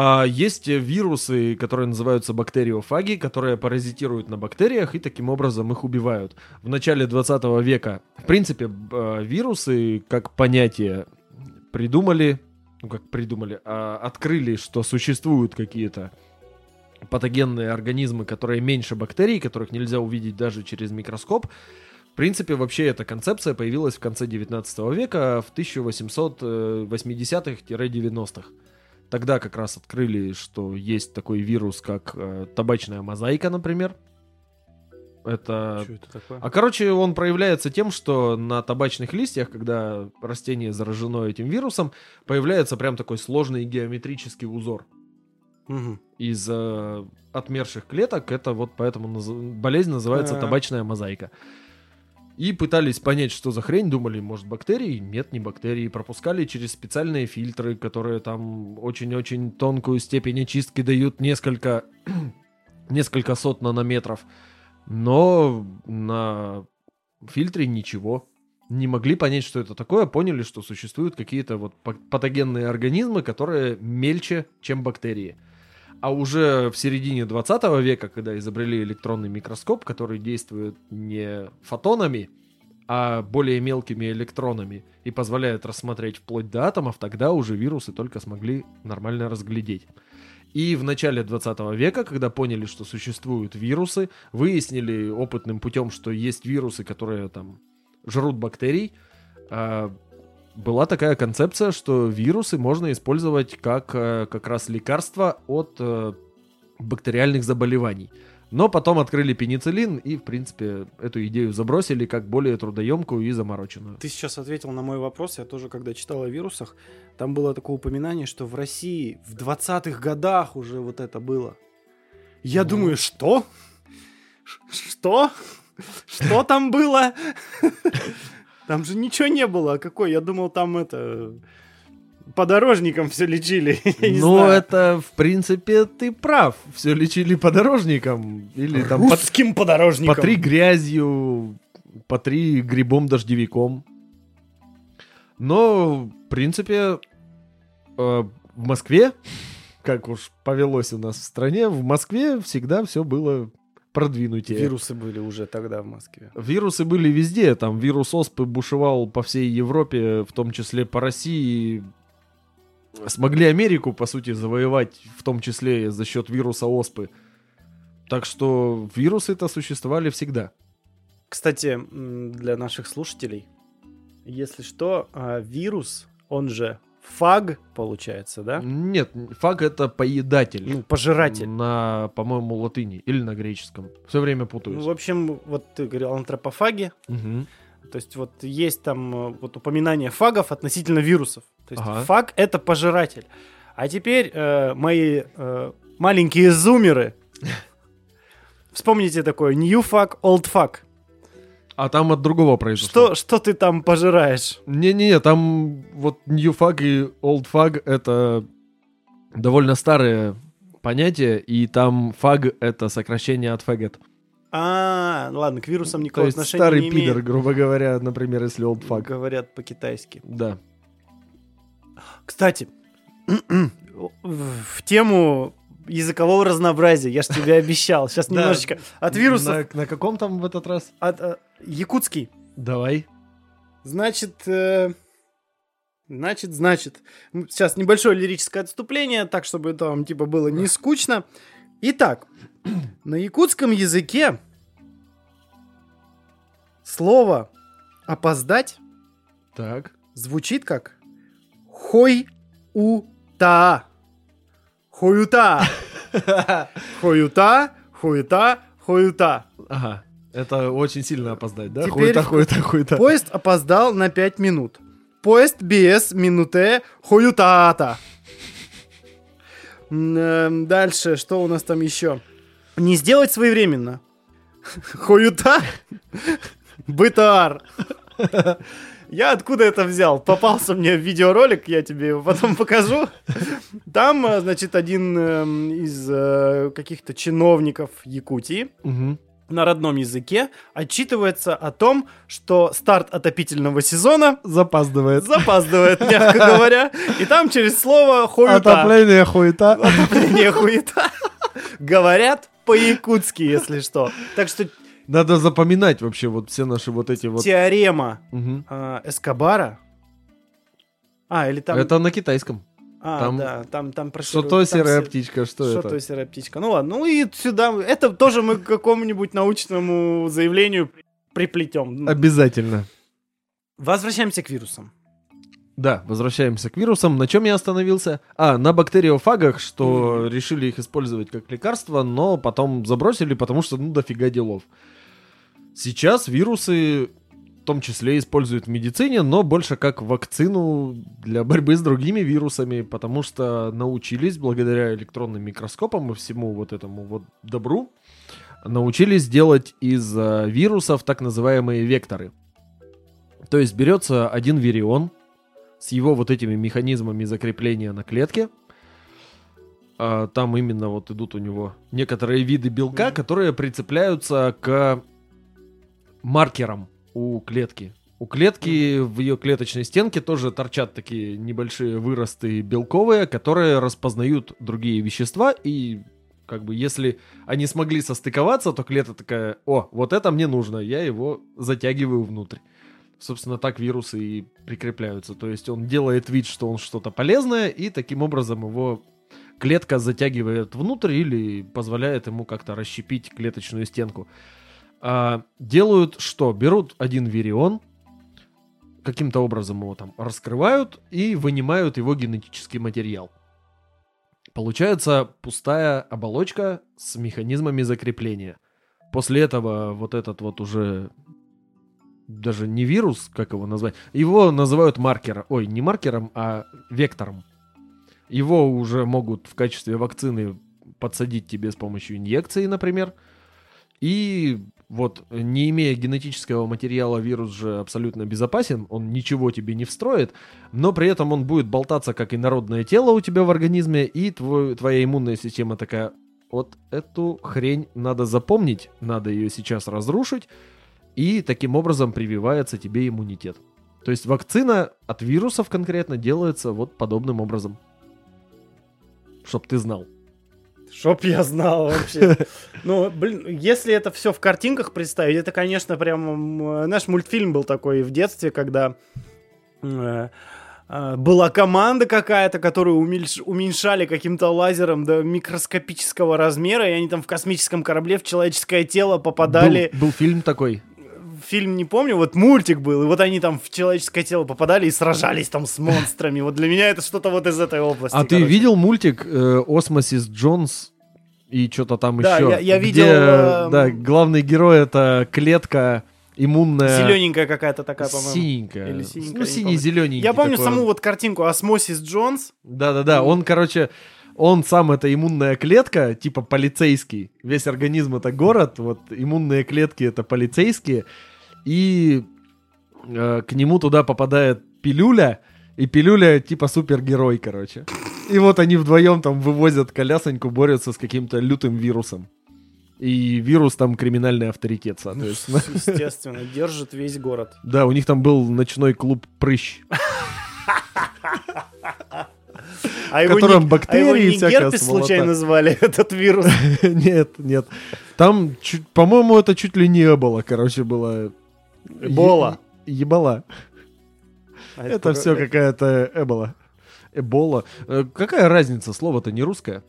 А есть вирусы, которые называются бактериофаги, которые паразитируют на бактериях и таким образом их убивают. В начале 20 века, в принципе, э, вирусы как понятие придумали, ну как придумали, а открыли, что существуют какие-то патогенные организмы, которые меньше бактерий, которых нельзя увидеть даже через микроскоп. В принципе, вообще эта концепция появилась в конце 19 века, в 1880-х-90-х. Тогда как раз открыли, что есть такой вирус, как э, табачная мозаика, например. Это... Что это такое? А короче, он проявляется тем, что на табачных листьях, когда растение заражено этим вирусом, появляется прям такой сложный геометрический узор Мгм. из э, отмерших клеток. Это вот поэтому наз- болезнь называется А. табачная мозаика. И пытались понять, что за хрень, думали, может, бактерии? Нет, не бактерии. Пропускали через специальные фильтры, которые там очень-очень тонкую степень очистки дают несколько, несколько сот нанометров. Но на фильтре ничего. Не могли понять, что это такое, поняли, что существуют какие-то вот па- патогенные организмы, которые мельче, чем бактерии. А уже в середине 20 века, когда изобрели электронный микроскоп, который действует не фотонами, а более мелкими электронами и позволяет рассмотреть вплоть до атомов, тогда уже вирусы только смогли нормально разглядеть. И в начале 20 века, когда поняли, что существуют вирусы, выяснили опытным путем, что есть вирусы, которые там жрут бактерий, а, была такая концепция, что вирусы можно использовать как э, как раз лекарство от э, бактериальных заболеваний. Но потом открыли пенициллин и, в принципе, эту идею забросили как более трудоемкую и замороченную. Ты сейчас ответил на мой вопрос. Я тоже, когда читал о вирусах, там было такое упоминание, что в России в 20-х годах уже вот это было. Я Ну. думаю, что? Что? Что там было? Там же ничего не было. Какой? Я думал, там это... Подорожником все лечили. Ну, это, в принципе, ты прав. Все лечили подорожником. Или там по, Русским подорожником. по три грязью, по три грибом-дождевиком. Но, в принципе, э, в Москве, как уж повелось у нас в стране, в Москве всегда все было продвинутее. Вирусы были уже тогда в Москве. Вирусы были везде, там вирус оспы бушевал по всей Европе, в том числе по России. Смогли Америку, по сути, завоевать, в том числе за счет вируса оспы. Так что вирусы-то существовали всегда. Кстати, для наших слушателей, если что, а, вирус, он же фаг, получается, да? Нет, фаг это поедатель. Ну, пожиратель. На, по-моему, латыни или на греческом. Все время Ну, путаюсь. в общем, вот ты говорил антропофаги, Мгм. то есть вот есть там э, вот упоминание фагов относительно вирусов. То есть Ага. фаг это пожиратель. А теперь э, мои э, маленькие зумеры, вспомните такое new fuck, old fuck. А там от другого произошло. Что, что ты там пожираешь? Не-не-не, там вот new fag и old fag это довольно старые понятия, и там фаг это сокращение от faggot. А, ладно, к вирусам То никакого есть отношения старый не пидор, имеет. грубо говоря, например, если old fag. Говорят по-китайски. Да. Кстати, в тему языкового разнообразия, я же тебе обещал. Сейчас немножечко от вирусов. На, каком там в этот раз? Э, якутский. Давай. Значит, э, значит, значит. Сейчас небольшое лирическое отступление, так, чтобы это вам, типа, было не скучно. Итак, на якутском языке слово «опоздать» Так. звучит как хой-у-та. Хой-у-та. Хой-у-та, хой-у-та, хой-у-та. Ага. Это очень сильно опоздать, да? Теперь- Хуета, хуета, хуета. Поезд опоздал на 5 минут. Поезд без минуте хуютата. Эм, Дальше, что у нас там еще? Не сделать своевременно. Хуюта? Бытар. Я откуда это взял? Попался мне в видеоролик, я тебе его потом покажу. Там, э, значит, один эм, из э, каких-то чиновников Якутии Мгм. на родном языке отчитывается о том, что старт отопительного сезона Запаздывает. запаздывает, мягко говоря. И там через слово хуета. Отопление хуета. Отопление хуета. Говорят по-якутски, если что. Так что Надо запоминать вообще вот все наши вот эти вот... теорема Мгм. а, Эскобара. А, или там... Это на китайском. а, там- да, там, там про Что то там серая се- птичка, что Что это? то серая птичка. Ну ладно, ну и сюда... Это тоже мы к какому-нибудь научному заявлению приплетем. Обязательно. Возвращаемся к вирусам. Да, возвращаемся к вирусам. На чем я остановился? А, на бактериофагах, что решили их использовать как лекарство, но потом забросили, потому что, ну, дофига делов. Сейчас вирусы в том числе используют в медицине, но больше как вакцину для борьбы с другими вирусами, потому что научились, благодаря электронным микроскопам и всему вот этому вот добру, научились делать из а, вирусов так называемые векторы. То есть берется один вирион, с его вот этими механизмами закрепления на клетке. А, там именно вот идут у него некоторые виды белка, которые прицепляются к маркерам у клетки. У клетки в ее клеточной стенке тоже торчат такие небольшие выросты белковые, которые распознают другие вещества и как бы если они смогли состыковаться, то клетка такая, о, вот это мне нужно, я его затягиваю внутрь. Собственно, так вирусы и прикрепляются. То есть он делает вид, что он что-то полезное, и таким образом его клетка затягивает внутрь или позволяет ему как-то расщепить клеточную стенку. А, делают что? Берут один вирион, каким-то образом его там раскрывают и вынимают его генетический материал. Получается пустая оболочка с механизмами закрепления. После этого вот этот вот уже даже не вирус, как его назвать, его называют маркером, ой, не маркером, а вектором. Его уже могут в качестве вакцины подсадить тебе с помощью инъекции, например. И вот, не имея генетического материала, вирус же абсолютно безопасен, он ничего тебе не встроит, но при этом он будет болтаться как инородное тело у тебя в организме, и твой, твоя иммунная система такая, вот эту хрень надо запомнить, надо ее сейчас разрушить, и таким образом прививается тебе иммунитет. То есть вакцина от вирусов конкретно делается вот подобным образом. Чтоб ты знал. Чтоб я знал вообще. Ну, блин, если это все в картинках представить, это, конечно, прям... Наш мультфильм был такой в детстве, когда э, э, была команда какая-то, которую уменьшали каким-то лазером до микроскопического размера, и они там в космическом корабле в человеческое тело попадали. Был, был фильм такой. Фильм не помню, вот мультик был, и вот они там в человеческое тело попадали и сражались там с монстрами. Вот для меня это что-то вот из этой области. А ты видел мультик э, Osmosis Jones и что-то там Да, еще? я- я где, видел, э, Да, главный герой это клетка иммунная. Зелененькая какая-то такая, по-моему. Синенькая. Или синенькая, ну, не синий-зелененький. Я помню такой саму вот картинку Osmosis Jones. Да-да-да, он, короче, он сам это иммунная клетка, типа полицейский. Весь организм это город, вот иммунные клетки это полицейские. И э, к нему туда попадает пилюля, и пилюля типа супергерой, короче. И вот они вдвоем там вывозят колясоньку, борются с каким-то лютым вирусом. И вирус там криминальный авторитет, соответственно. Естественно, держит весь город. Да, у них там был ночной клуб «Прыщ». А В котором не, бактерии а его не всякая герпес сволота. случайно звали, этот вирус. Нет, нет. Там, по-моему, это чуть ли не эбола, короче, было. Эбола. Е- Ебала. А Это такое- все какая-то эбола. Эбола. Э, Какая разница? Слово-то не русское.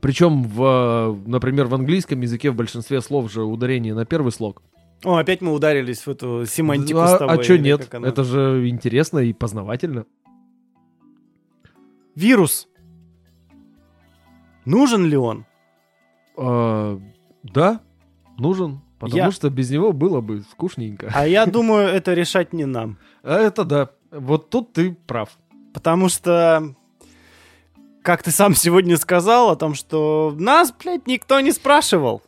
Причем, в, например, в английском языке в большинстве слов же ударение на первый слог. О, опять мы ударились в эту семантику а с тобой, а что нет? Это же интересно и познавательно. Вирус. Нужен ли он? А, да, нужен. Потому Я- что без него было бы скучненько. А я думаю, это решать не нам. А это да. Вот тут ты прав. Потому что, как ты сам сегодня сказал о том, что нас, блядь, никто не спрашивал.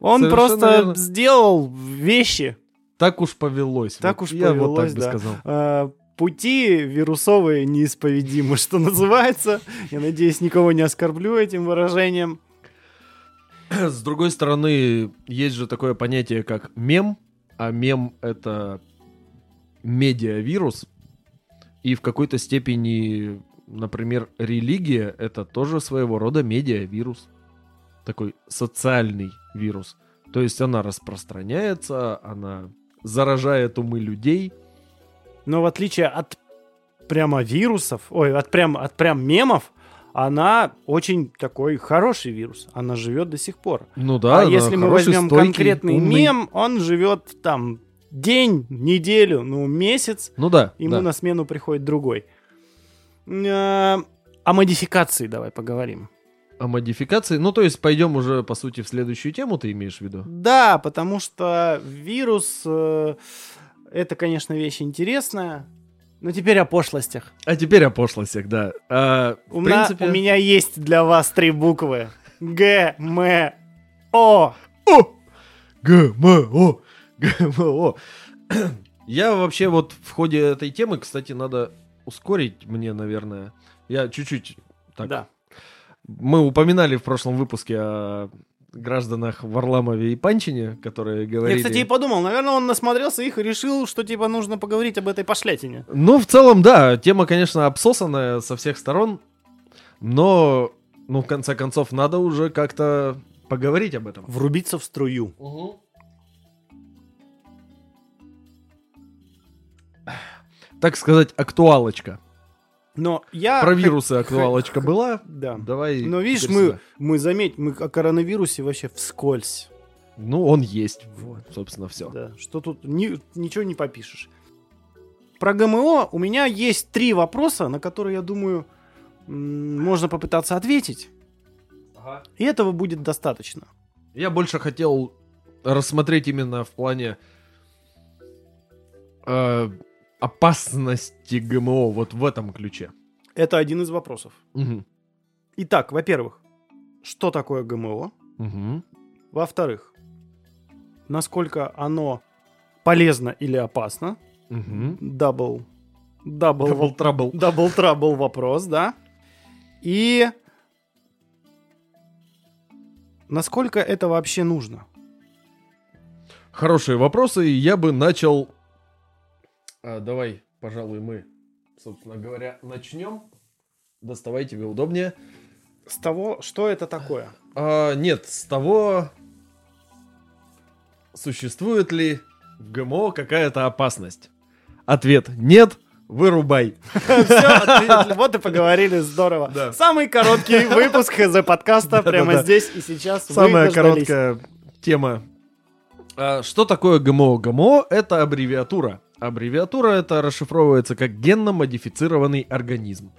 Он Совершенно просто верно. сделал вещи. Так уж повелось. Так Вот уж я вот повелось, так бы да. сказал. А, пути вирусовые неисповедимы, что называется. Я надеюсь, никого не оскорблю этим выражением. С другой стороны, есть же такое понятие, как мем, а мем — это медиавирус, и в какой-то степени, например, религия — это тоже своего рода медиавирус. Такой социальный вирус. То есть она распространяется, она заражает умы людей. Но в отличие от прямо вирусов, ой, от прям, от прям мемов, она очень такой хороший вирус. Она живет до сих пор. Ну да, а если мы хороший, возьмем стойкий, конкретный умный. мем, он живет там день, неделю, ну месяц, Ну да, ему да. на смену приходит другой. Э, О модификации давай поговорим. О модификации, ну то есть пойдем уже, по сути, в следующую тему, ты имеешь в виду? Да, потому что вирус э, это, конечно, вещь интересная. Но теперь о пошлостях. А теперь о пошлостях, да. А, У, принципе... у меня есть для вас три буквы. Г, М, О. ГМО! ГМО! Я вообще вот в ходе этой темы, кстати, надо ускорить мне, наверное. Я чуть-чуть так. Да. Мы упоминали в прошлом выпуске о гражданах Варламове и Панчине, которые Я, говорили... кстати, и подумал, наверное, он насмотрелся их и решил, что типа нужно поговорить об этой пошлятине. Ну, в целом, да, тема, конечно, обсосанная со всех сторон, но, ну, в конце концов, надо уже как-то поговорить об этом. Врубиться в струю. Так сказать, актуалочка. Но я... Про вирусы актуалочка была. Да. Давай. Но видишь, мы, сюда. мы заметь, мы о коронавирусе вообще вскользь. Ну, он есть. Вот. Собственно, все. Да, что тут ни- ничего не попишешь. Про ГМО у меня есть три вопроса, на которые, я думаю, можно попытаться ответить. И этого будет достаточно. Я больше хотел рассмотреть именно в плане э, опасности ГМО вот в этом ключе. Это один из вопросов. Мгм. Итак, во-первых, что такое ГМО? Мгм. Во-вторых, насколько оно полезно или опасно? Мгм. Double. Double. Double trouble. Double trouble вопрос, да? И насколько это вообще нужно? Хорошие вопросы, и я бы начал... А, давай, пожалуй, мы, собственно говоря, начнем. Доставай тебе удобнее. С того, что это такое? А, нет, с того, существует ли в ГМО какая-то опасность. Ответ нет, вырубай. Все, вот и поговорили, здорово. Да. Самый короткий выпуск из подкаста прямо Да-да-да. здесь и сейчас. Самая короткая тема. А, что такое ГМО? ГМО это аббревиатура. Аббревиатура это расшифровывается как генно-модифицированный организм.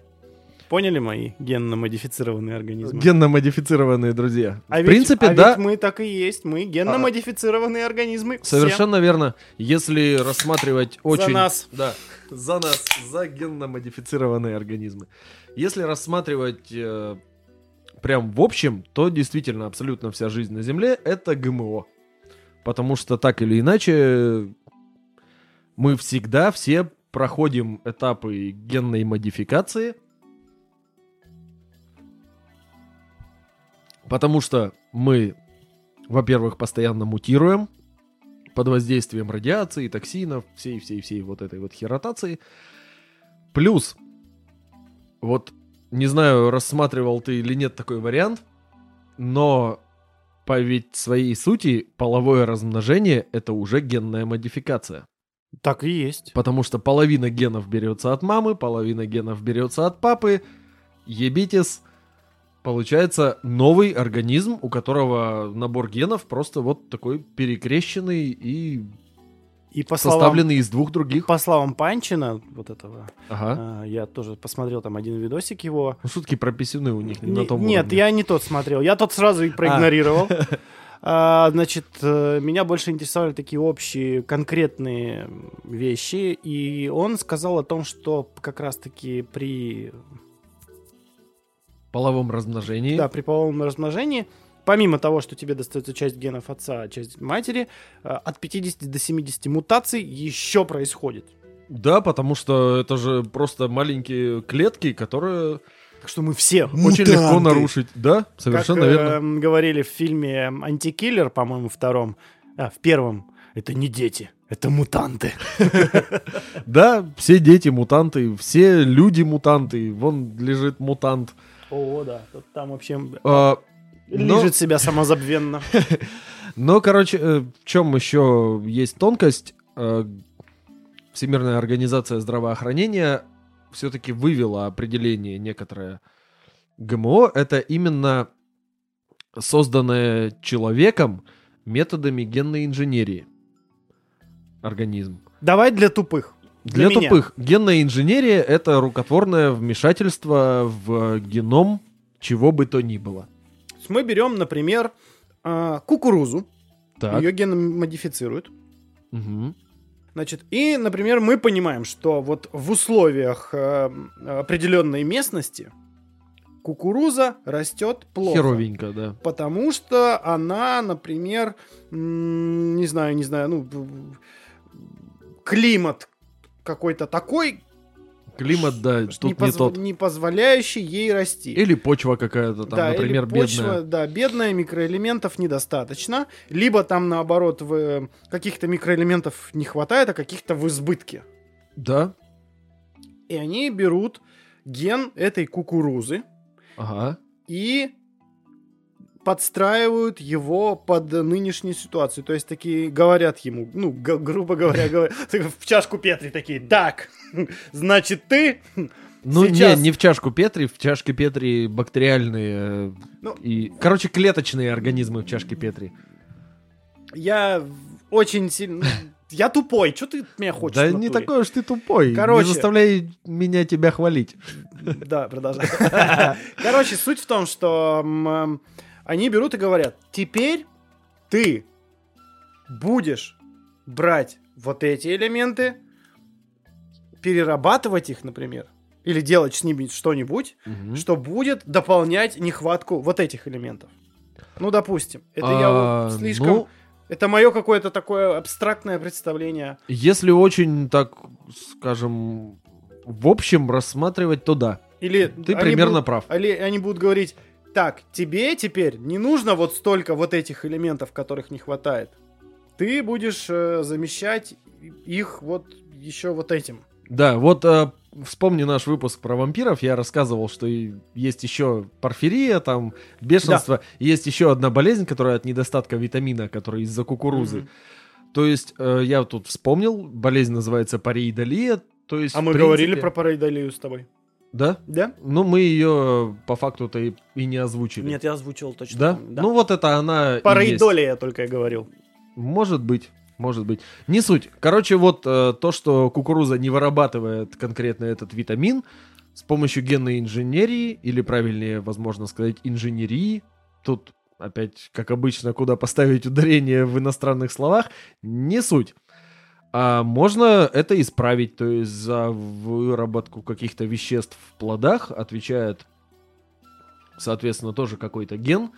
Поняли мои генно-модифицированные организмы? Генно-модифицированные друзья. А в ведь- принципе, а да, ведь мы так и есть. Мы генно-модифицированные организмы. Все. совершенно верно. Если рассматривать очень... нас. Да, за нас, за генно-модифицированные организмы. Если рассматривать э, прям в общем, то действительно абсолютно вся жизнь на Земле это ГМО. Потому что так или иначе мы всегда все проходим этапы генной модификации. Потому что мы, во-первых, постоянно мутируем под воздействием радиации, токсинов, всей-всей-всей вот этой вот херотации. Плюс, вот, не знаю, рассматривал ты или нет такой вариант, но по ведь своей сути половое размножение это уже генная модификация. Так и есть. Потому что половина генов берется от мамы, половина генов берется от папы. Ебитесь. Получается новый организм, у которого набор генов просто вот такой перекрещенный и И по словам, составленный из двух других. по словам Панчина, вот этого, Ага. а, я тоже посмотрел там один видосик его. Ну, шутки про писюны у них не, Не- на том Нет, уровне. я не тот смотрел. Я тот сразу и проигнорировал. А, значит, э, меня больше интересовали такие общие, конкретные вещи. И он сказал о том, что как раз-таки при, половом размножении. да, при половом размножении, помимо того, что тебе достается часть генов отца, а часть матери, э, от 50 до 70 мутаций еще происходит. Да, потому что это же просто маленькие клетки, которые Так что мы все Очень легко мутанты. нарушить. Да, совершенно как, верно. эм, говорили в фильме «Антикиллер», по-моему, втором, а, в первом, это не дети, это мутанты. Да, все дети мутанты, все люди мутанты. Вон лежит мутант. О, да, там вообще А, лежит себя самозабвенно. Но, короче, э, в чем еще есть тонкость? Э, Всемирная организация здравоохранения все-таки вывела определение некоторое. ГМО — это именно созданное человеком методами генной инженерии организм. Давай для тупых. Для, меня. тупых. Генная инженерия — это рукотворное вмешательство в геном чего бы то ни было. Мы берем, например, а, кукурузу, Так. ее гены модифицируют. Значит, и, например, мы понимаем, что вот в условиях э, определенной местности кукуруза растет плохо. Херовенько, да. Потому что она, например, не знаю, не знаю, ну, климат какой-то такой, Климат, да, ш- тут не, не позв- тот. не позволяющий ей расти. Или почва какая-то там, да, например, или почва, бедная. да, бедная, микроэлементов недостаточно, либо там наоборот в, каких-то микроэлементов не хватает, а каких-то в избытке. Да, И они берут ген этой кукурузы ага. и подстраивают его под нынешнюю ситуацию. То есть такие говорят ему, ну, г- грубо говоря, говорят, в чашку Петри такие, так, значит ты, Ну, Сейчас. не, не в чашку Петри, в чашке Петри бактериальные э, Ну. и, короче, клеточные организмы в чашке Петри. я очень сильно... Я тупой, что ты меня хочешь? да не такой уж ты тупой. Короче. Не заставляй меня тебя хвалить. Да, продолжай. Короче, суть в том, что они берут и говорят, теперь ты будешь брать вот эти элементы, перерабатывать их, например, или делать с ними что-нибудь, Мгм. что будет дополнять нехватку вот этих элементов. Ну, допустим, это я А, вот слишком... ну, Это мое какое-то такое абстрактное представление. если очень так, скажем, в общем рассматривать, то да. Или Ты примерно будут- прав. Или они будут говорить, так, тебе теперь не нужно вот столько вот этих элементов, которых не хватает. Ты будешь э, замещать их вот еще вот этим. Да, вот э, вспомни наш выпуск про вампиров. Я рассказывал, что есть еще порфирия, там бешенство. И Есть еще одна болезнь, которая от недостатка витамина, которая из-за кукурузы. Мгм. То есть э, я тут вспомнил, болезнь называется пареидолия. То есть, А мы принципе- говорили про параидолию с тобой. Да? Да? Ну, мы ее по факту-то и, и не озвучили. Нет, я озвучил точно. Да? помню, Ну, вот это она и есть. Параидолия я только и говорил. Может быть, может быть. Не суть. Короче, вот э, то, что кукуруза не вырабатывает конкретно этот витамин с помощью генной инженерии, или правильнее, возможно сказать, инженерии. Тут опять, как обычно, куда поставить ударение в иностранных словах, не суть. А можно это исправить, то есть за выработку каких-то веществ в плодах отвечает, соответственно, тоже какой-то ген,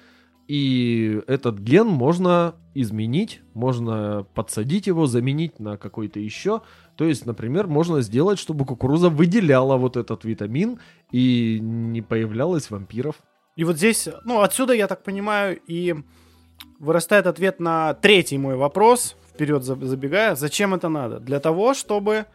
и этот ген можно изменить, можно подсадить его, заменить на какой-то еще. То есть, например, можно сделать, чтобы кукуруза выделяла вот этот витамин и не появлялось вампиров. И вот здесь, ну, отсюда, я так понимаю, и вырастает ответ на третий мой вопрос, вперед за- забегая. Зачем это надо? Для того, чтобы...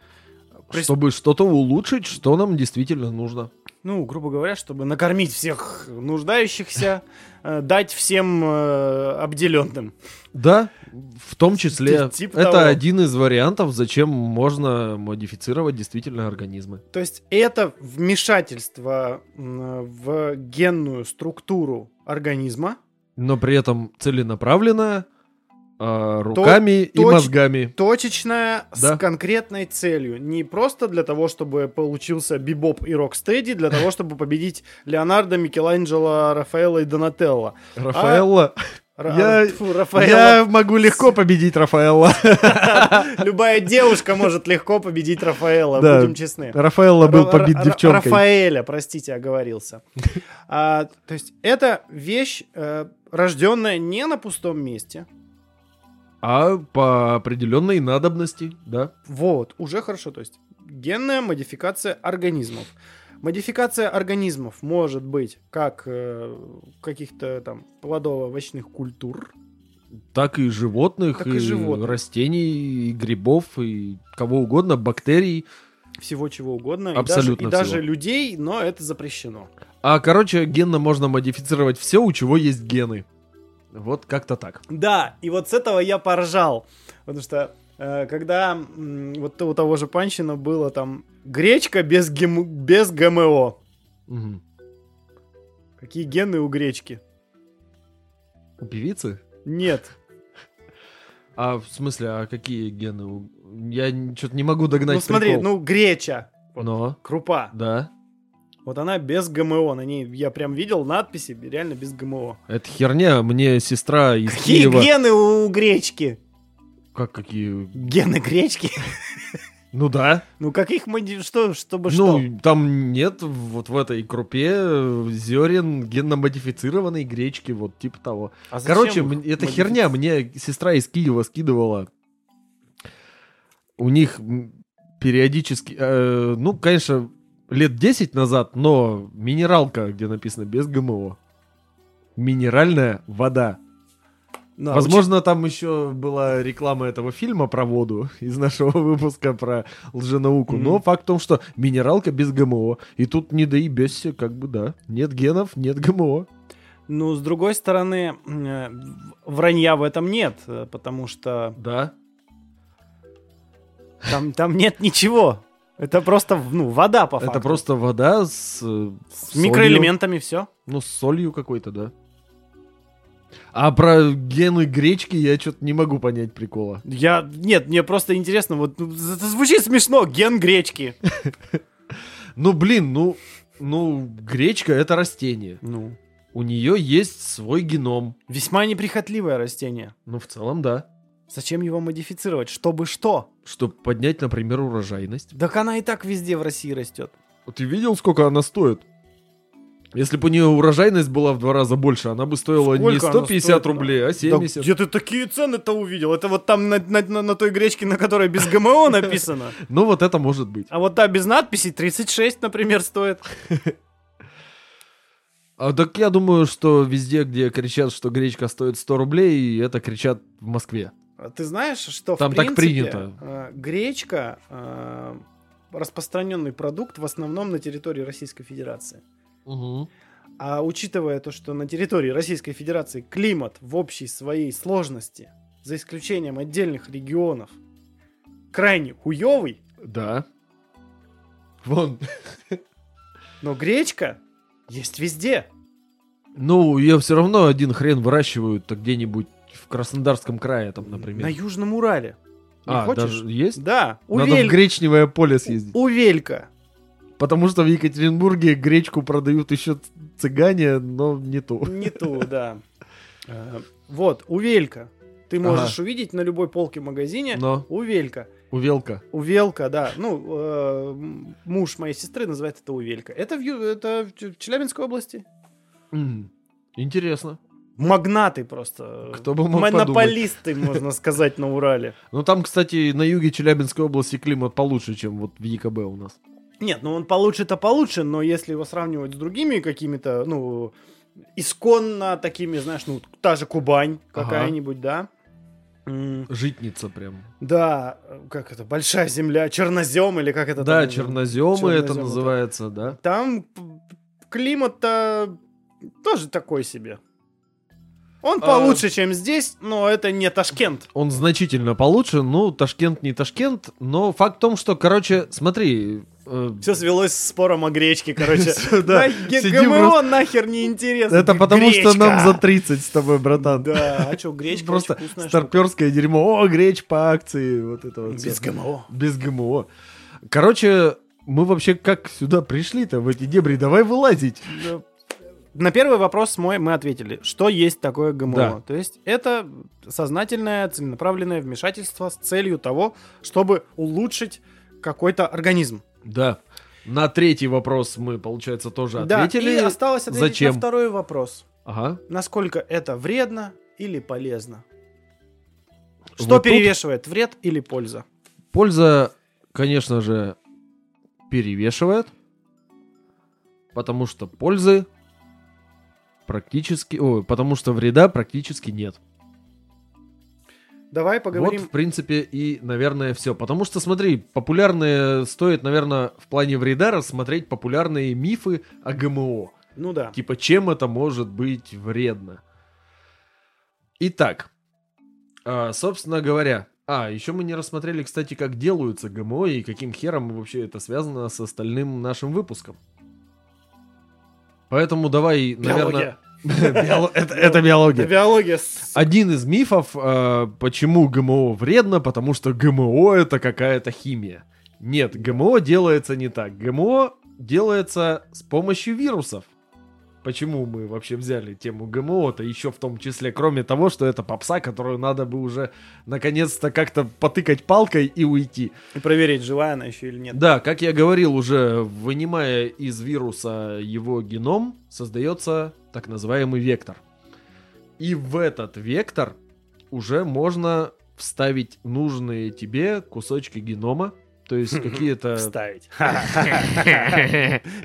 Чтобы что-то улучшить, что нам действительно нужно. Ну, грубо говоря, чтобы накормить всех нуждающихся, э, дать всем э, обделенным. Да, в том числе. Ти- типа это того. один из вариантов, зачем можно модифицировать действительно организмы. То есть это вмешательство в генную структуру организма, Но при этом целенаправленное, а, руками и точ- мозгами. точечная, Да. с конкретной целью. Не просто для того, чтобы получился бибоп и рокстеди, для того, чтобы победить Леонардо, Микеланджело, Рафаэлло и Донателло. Рафаэлло. Ра- Я- Фу, Рафаэлло. Я могу легко победить Рафаэлла. Любая девушка может легко победить Рафаэла, Да. будем честны. Рафаэлло был побит Ра- девчонкой. Рафаэля, простите, оговорился. А, то есть это вещь, э, рожденная не на пустом месте. А по определенной надобности, да. Вот, уже хорошо. То есть генная модификация организмов. Модификация организмов может быть как э, каких-то там плодово-овощных культур, Так и животных, Так и животных. растений, и грибов, и кого угодно, бактерий. всего чего угодно, и Абсолютно даже, и даже всего. людей, но это запрещено. А, короче, генно можно модифицировать все, у чего есть гены. Вот как-то так. Да, и вот с этого я поржал, потому что э, когда вот у того же Панчина было там гречка без, гем- без ГМО. Мгм. Какие гены у гречки? У певицы? Нет. А в смысле, а какие гены? Я что-то не могу догнать ну смотри, прикол. ну греча, Но, крупа. да. Вот она без ГМО. На ней я прям видел надписи, реально без ГМО. Это херня, мне сестра из Какие Киева... гены у гречки? Как какие? Гены гречки? Ну да. Ну как их моди... Что, чтобы что? Ну, там нет вот в этой крупе э, зерен генно-модифицированной гречки, вот типа того. А Короче, это херня. Мне сестра из Киева скидывала. У них периодически, э, ну, конечно, лет 10 назад, но минералка, где написано без ГМО. Минеральная вода. А Возможно, там еще была реклама этого фильма про воду из нашего выпуска про лженауку. Но Мгм. факт в том, что минералка без ГМО. И тут не доебешься, как бы да. Нет генов, нет ГМО. Ну, с другой стороны, э, вранья в этом нет, э, потому что Да. там, там нет ничего. Это просто, ну, вода, по факту. Это просто вода с, э, С солью. микроэлементами все. Ну, с солью какой-то, да. А про гены гречки я что-то не могу понять прикола. Я... Нет, мне просто интересно, вот ну, это звучит смешно, ген гречки. Ну, блин, ну, ну, гречка это растение. Ну, У нее есть свой геном. весьма неприхотливое растение. Ну, в целом, да. Зачем его модифицировать? Чтобы что? Чтобы поднять, например, урожайность. Так она и так везде в России растет. Ты видел, сколько она стоит? Если бы у нее урожайность была в два раза больше, она бы стоила не Сколько она 150 стоит? рублей, а Да 70. где ты такие цены-то увидел? Это вот там на, на- на- на той гречке, на которой без ГМО написано. Ну, вот это может быть. А вот та без надписей 36, например, стоит. А так я думаю, что везде, где кричат, что гречка стоит 100 рублей, это кричат в Москве. А Ты знаешь, что Там в так принципе, принято. э, гречка э, распространенный продукт в основном на территории Российской Федерации. А учитывая то, что на территории Российской Федерации климат в общей своей сложности, за исключением отдельных регионов, крайне хуёвый, Да. Вон. но гречка есть везде. Ну, ее все равно один хрен выращивают-то где-нибудь в Краснодарском крае, там, например. На Южном Урале. Не а, хочешь? даже есть? Да, Надо Увель- в гречневое поле съездить. Увелька. Потому что в Екатеринбурге гречку продают еще цыгане, но не ту. Не ту, да. Э, Вот, увелька. Ты можешь увидеть на любой полке в магазине Но увелька. увелка. Увелка, да. Ну, э, муж моей сестры называет это увелька. Это в, Ю- это в Челябинской области. Интересно. Магнаты просто. Кто бы мог Монополисты, можно сказать, на Урале. Ну там, кстати, на юге Челябинской области климат получше, чем вот в ЕКБ у нас. Нет, ну он получше-то получше, но если его сравнивать с другими какими-то, ну, исконно такими, знаешь, ну, та же Кубань Ага. какая-нибудь, да? Житница прям. Да, как это, большая земля, чернозем или как это да, там? черноземы это Черноземы, называется, да. Там климат-то тоже такой себе. Он А. получше, чем здесь, но это не Ташкент. Он значительно получше, ну, Ташкент не Ташкент, но факт в том, что, короче, смотри... э, Все свелось с спором о гречке, короче. Да. ГМО нахер не интересно. Это потому, что нам за 30 с тобой, братан. Да, а что, гречка Просто старперское дерьмо. О, греч по акции. Вот это вот. Без. ГМО. Без ГМО. Короче, мы вообще как сюда пришли-то, в эти дебри? Давай вылазить. На первый вопрос мой мы ответили, что есть такое ГМО. Да. То есть это сознательное, целенаправленное вмешательство с целью того, чтобы улучшить какой-то организм. Да. На третий вопрос мы, получается, тоже Да, ответили. и осталось ответить Зачем? на второй вопрос. Ага. Насколько это вредно или полезно? Что Вот тут перевешивает, вред или польза? Польза, конечно же, перевешивает. потому что пользы практически... Ой, потому что вреда практически нет. Давай поговорим. Вот, в принципе, и, наверное, все. Потому что, смотри, популярные... Стоит, наверное, в плане вреда рассмотреть популярные мифы о ГМО. Ну да. Типа, чем это может быть вредно? Итак, а, собственно говоря, а, еще мы не рассмотрели, кстати, как делаются ГМО и каким хером вообще это связано с остальным нашим выпуском. Поэтому давай, наверное... Биология. Это это биология. Биология. Один из мифов, э, почему ГМО вредно, потому что ГМО это какая-то химия. Нет, ГМО делается не так. ГМО делается с помощью вирусов. Почему мы вообще взяли тему ГМО-то еще в том числе, кроме того, что это попса, которую надо бы уже наконец-то как-то потыкать палкой и уйти. И проверить, живая она еще или нет. Да, как я говорил уже, вынимая из вируса его геном, создается так называемый вектор. И в этот вектор уже можно вставить нужные тебе кусочки генома, то есть какие-то... Вставить.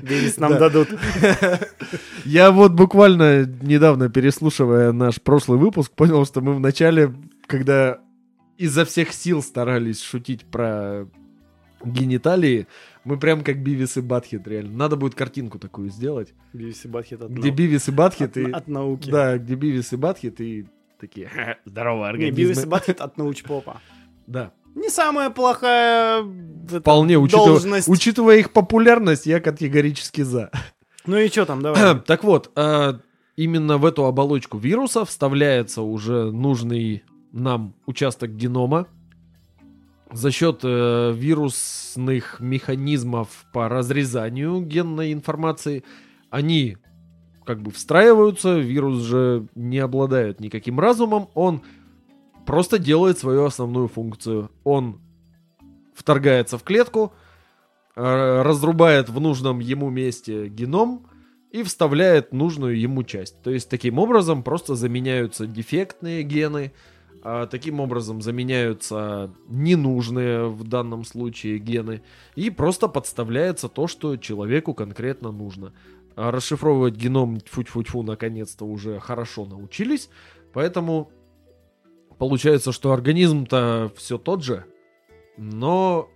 Денис нам Да. дадут. Я вот буквально недавно, переслушивая наш прошлый выпуск, понял, что мы вначале, когда изо всех сил старались шутить про гениталии, мы прям как Бивис и Батхит, реально. Надо будет картинку такую сделать, Бивис и Батхит от где нау- Бивис и Батхит от- и... от науки. Да, где Бивис и Батхит и такие «Ха, здорово, Не, Бивис и организмы. Батхит от научпопа. Да. Не самая плохая это, Вполне, учитывая, должность. учитывая их популярность, я категорически за. Ну и что там, давай. Так вот, а, именно в эту оболочку вируса вставляется уже нужный нам участок генома. За счет э, вирусных механизмов по разрезанию генной информации они как бы встраиваются, вирус же не обладает никаким разумом, он просто делает свою основную функцию. Он вторгается в клетку, э, разрубает в нужном ему месте геном и вставляет нужную ему часть. То есть таким образом просто заменяются дефектные гены, а таким образом заменяются ненужные в данном случае гены и просто подставляется то, что человеку конкретно нужно. А расшифровывать геном тьфу-тьфу-тьфу наконец-то уже хорошо научились, поэтому получается, что организм-то все тот же, но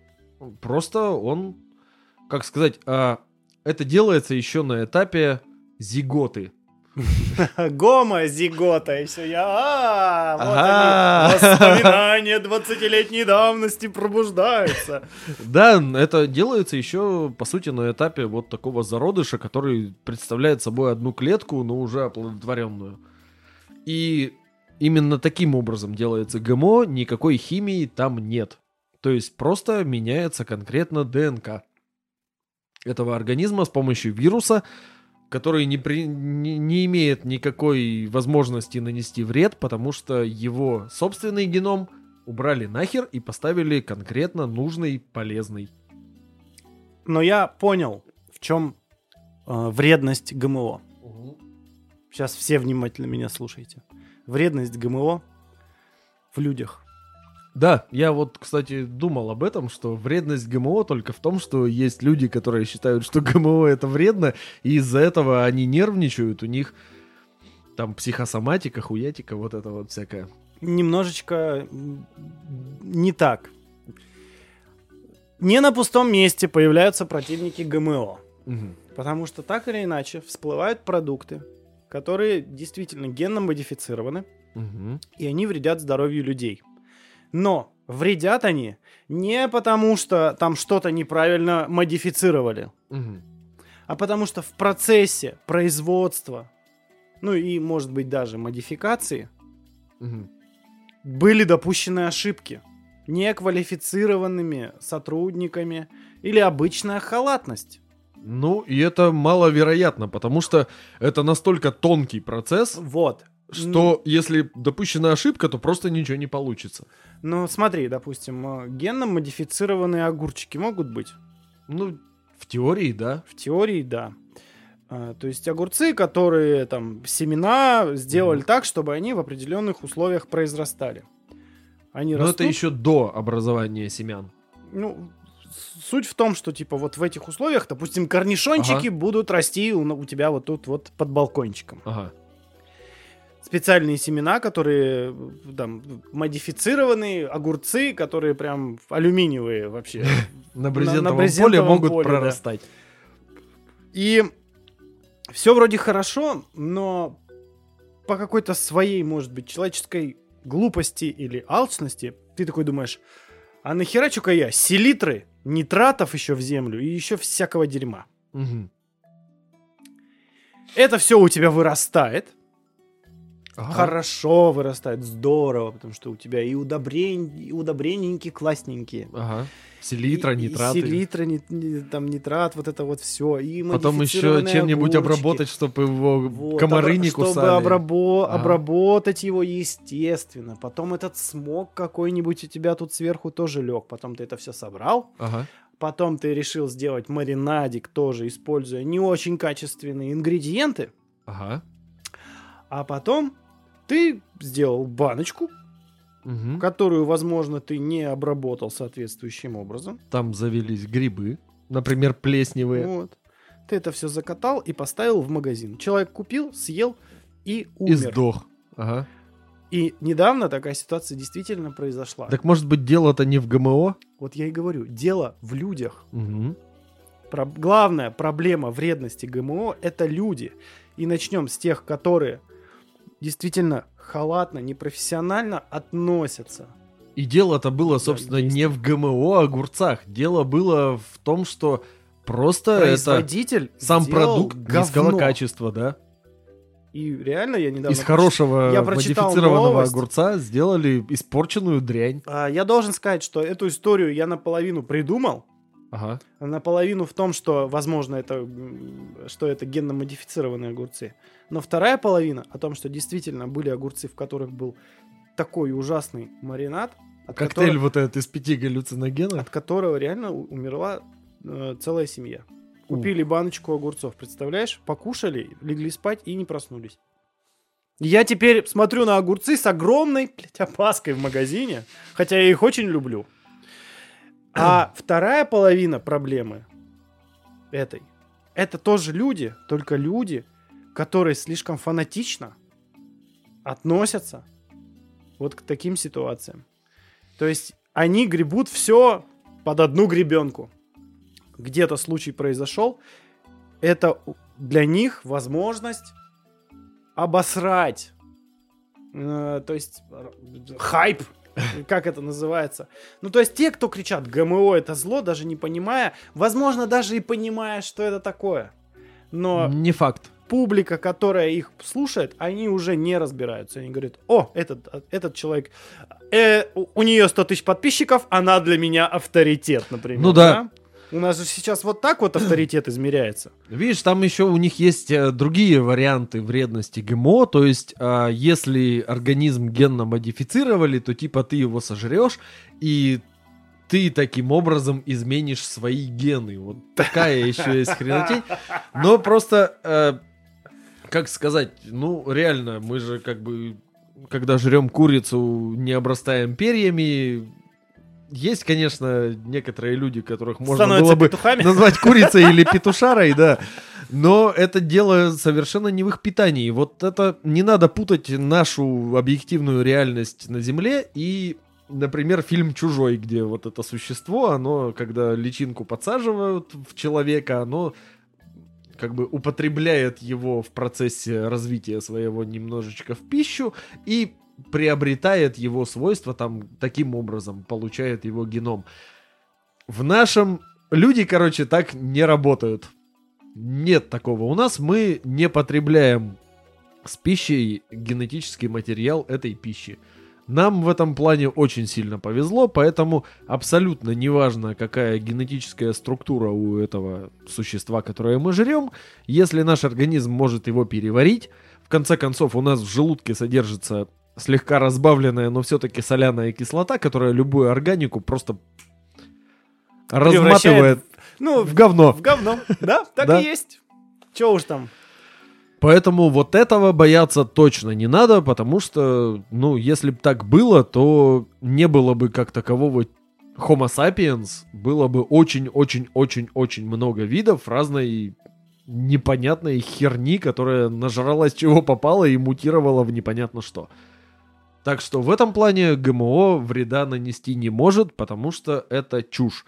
просто он, как сказать, а, это делается еще на этапе зиготы. Гомо-зигота, и все, я... А, вот Ага. они, воспоминания 20-летней давности пробуждаются. Да, это делается еще, по сути, на этапе вот такого зародыша, который представляет собой одну клетку, но уже оплодотворенную. И именно таким образом делается ГМО, никакой химии там нет. То есть просто меняется конкретно ДНК этого организма с помощью вируса, который не, при- не, не имеет никакой возможности нанести вред, потому что его собственный геном убрали нахер и поставили конкретно нужный, полезный. Но я понял, в чем э, вредность ГМО. Сейчас все внимательно меня слушайте. Вредность ГМО в людях. Да, я вот, кстати, думал об этом, что вредность ГМО только в том, что есть люди, которые считают, что ГМО это вредно, и из-за этого они нервничают, у них там психосоматика, хуятика, вот это вот всякое. Немножечко не так. Не на пустом месте появляются противники ГМО. Мгм. Потому что так или иначе всплывают продукты, которые действительно генно модифицированы, Мгм. и они вредят здоровью людей. Но вредят они не потому, что там что-то неправильно модифицировали, Мгм. а потому что в процессе производства, ну и, может быть, даже модификации, Мгм. были допущены ошибки неквалифицированными сотрудниками или обычная халатность. Ну, и это маловероятно, потому что это настолько тонкий процесс, Вот. Что если допущена ошибка, то просто ничего не получится. Ну, смотри, допустим, э, генно модифицированные огурчики могут быть? Ну, в теории, да. В теории, да. А, То есть огурцы, которые там семена сделали Мгм. так, чтобы они в определенных условиях произрастали. Они Но растут, это еще до образования семян. ну, суть в том, что типа вот в этих условиях, допустим, корнишончики Ага. будут расти у, у тебя вот тут вот под балкончиком. Ага. Специальные семена, которые э, там модифицированные, огурцы, которые прям алюминиевые вообще. На брезентовом, поле могут прорастать. И все вроде хорошо, но по какой-то своей, может быть, человеческой глупости или алчности, ты такой думаешь, а нахера чука я селитры, нитратов еще в землю и еще всякого дерьма. Мгм. Это все у тебя вырастает, Ага. хорошо вырастает, здорово, потому что у тебя и удобрень, и удобренненькие, классненькие. Ага. Селитра, И- и нитраты. селитра, ни- ни- там нитрат, вот это вот все. И Потом еще чем-нибудь огурчики. обработать, чтобы его Вот, комары обра- не чтобы кусали. обрабо- Ага. обработать его естественно. Потом этот смог какой-нибудь у тебя тут сверху тоже лег. Потом ты это все собрал. Ага. Потом ты решил сделать маринадик тоже, используя не очень качественные ингредиенты. Ага. А потом ты сделал баночку, Мгм. которую, возможно, ты не обработал соответствующим образом. Там завелись грибы, например, плесневые. Вот. Ты это все закатал и поставил в магазин. Человек купил, съел и И умер. сдох. Ага. И недавно такая ситуация действительно произошла. Так может быть дело-то не в ГМО? Вот я и говорю, дело в людях. Мгм. Про- Главная проблема вредности ГМО – это люди. И начнем с тех, которые действительно халатно, непрофессионально относятся. И дело-то было, Да, собственно, есть. не в ГМО огурцах. Дело было в том, что просто это Производитель сам сделал продукт низкого говно. качества, да? И реально я недавно... Из хорошего я модифицированного новость. огурца сделали испорченную дрянь. А, Я должен сказать, что эту историю я наполовину придумал, Ага. наполовину в том, что, возможно, это, что это генно-модифицированные огурцы. Но вторая половина о том, что действительно были огурцы, в которых был такой ужасный маринад, от, Коктейль которого, вот этот из пяти галлюциногенов. от которого реально умерла э, целая семья. Купили баночку огурцов, представляешь? Покушали, легли спать и не проснулись. Я теперь смотрю на огурцы с огромной, блядь, опаской в магазине, хотя я их очень люблю. А вторая половина проблемы этой, это тоже люди, только люди, которые слишком фанатично относятся вот к таким ситуациям. То есть они гребут все под одну гребенку. Где-то случай произошел, это для них возможность обосрать. Э, то есть р- хайп, как это называется. Ну, то есть те, кто кричат ГМО это зло, даже не понимая, возможно, даже и понимая, что это такое. Но Не факт. публика, которая их слушает, они уже не разбираются. Они говорят, о, этот, этот человек, э, у, у нее 100 тысяч подписчиков, она для меня авторитет, например. Ну да. У нас же сейчас вот так вот авторитет измеряется. Видишь, там еще у них есть э, другие варианты вредности ГМО. То есть, а, если организм генно модифицировали, то типа ты его сожрешь, и ты таким образом изменишь свои гены. Вот такая еще есть хренотень. Но просто, э, как сказать, ну реально, мы же как бы, когда жрем курицу, не обрастаем перьями. Есть, конечно, некоторые люди, которых можно Становятся было бы петухами. назвать курицей или петушарой, да. Но это дело совершенно не в их питании. Вот это не надо путать нашу объективную реальность на Земле и, например, фильм «Чужой», где вот это существо, оно, когда личинку подсаживают в человека, оно как бы употребляет его в процессе развития своего немножечко в пищу и приобретает его свойства там таким образом, получает его геном. В нашем люди, короче, так не работают. Нет такого. У нас мы не потребляем с пищей генетический материал этой пищи. Нам в этом плане очень сильно повезло, поэтому абсолютно неважно, какая генетическая структура у этого существа, которое мы жрем, если наш организм может его переварить, в конце концов у нас в желудке содержится слегка разбавленная, но все-таки соляная кислота, которая любую органику просто разматывает Ну, в говно. в говно. Да, так Да. и есть. Че уж там. Поэтому вот этого бояться точно не надо, потому что, ну, если бы так было, то не было бы как такового Homo sapiens было бы очень-очень-очень-очень много видов разной непонятной херни, которая нажралась чего попало и мутировала в непонятно что. Так что в этом плане ГМО вреда нанести не может, потому что это чушь.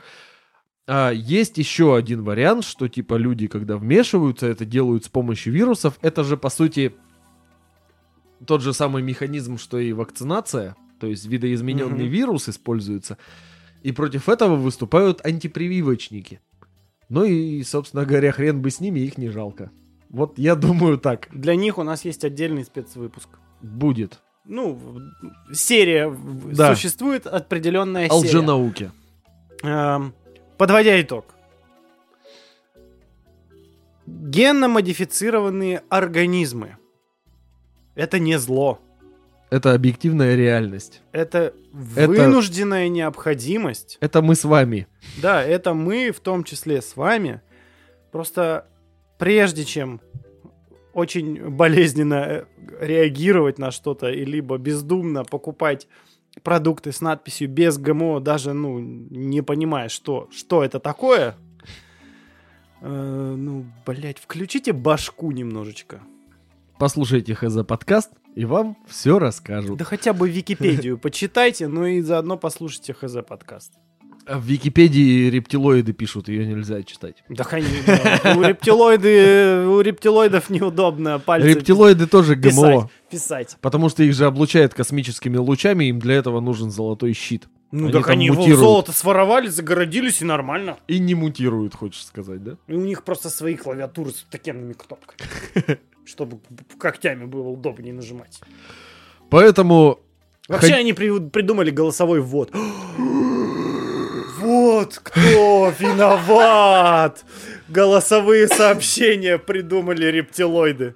А есть еще один вариант, что типа люди, когда вмешиваются, это делают с помощью вирусов. Это же по сути тот же самый механизм, что и вакцинация. То есть видоизмененный Мгм. вирус используется. И против этого выступают антипрививочники. Ну и, собственно говоря, хрен бы с ними, их не жалко. Вот я думаю так Для них у нас есть отдельный спецвыпуск. будет. Ну, серия Да. существует определенная О серия. Эм, Подводя итог. Генно-модифицированные организмы. Это не зло. Это объективная реальность. Это Это- вынужденная необходимость. Это мы с вами. Да, это мы, в том числе с вами. Просто прежде чем очень болезненно э, реагировать на что-то, и либо бездумно покупать продукты с надписью без ГМО, даже, ну, не понимая, что, что это такое, э, ну, блядь, включите башку немножечко. Послушайте ХЗ подкаст, и вам все расскажут. Да хотя бы Википедию почитайте, ну и заодно послушайте ХЗ подкаст. А В Википедии рептилоиды пишут, ее нельзя читать. Да конечно. У рептилоиды, у рептилоидов неудобно пальцы Рептилоиды тоже писать, ГМО. писать. Потому что их же облучают космическими лучами, им для этого нужен золотой щит. Ну Они так они его мутируют. золото своровали, загородились и нормально. И не мутируют, хочешь сказать, да? И у них просто свои клавиатуры с такими кнопками. Чтобы когтями было удобнее нажимать. Поэтому Вообще они при- придумали голосовой ввод. Вот кто виноват! Голосовые сообщения придумали рептилоиды.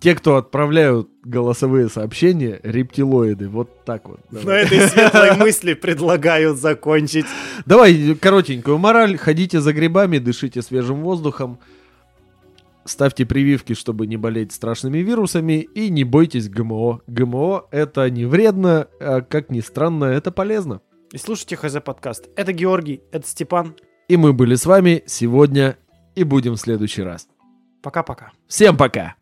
те, кто отправляют голосовые сообщения, рептилоиды. Вот так вот. На Давай, этой светлой мысли предлагаю закончить. Давай коротенькую мораль. Ходите за грибами, дышите свежим воздухом. Ставьте прививки, чтобы не болеть страшными вирусами. И не бойтесь ГМО. ГМО это не вредно, а как ни странно, это полезно. И слушайте ХЗ подкаст. Это Георгий, это Степан. И мы были с вами сегодня и будем в следующий раз. Пока-пока. Всем пока!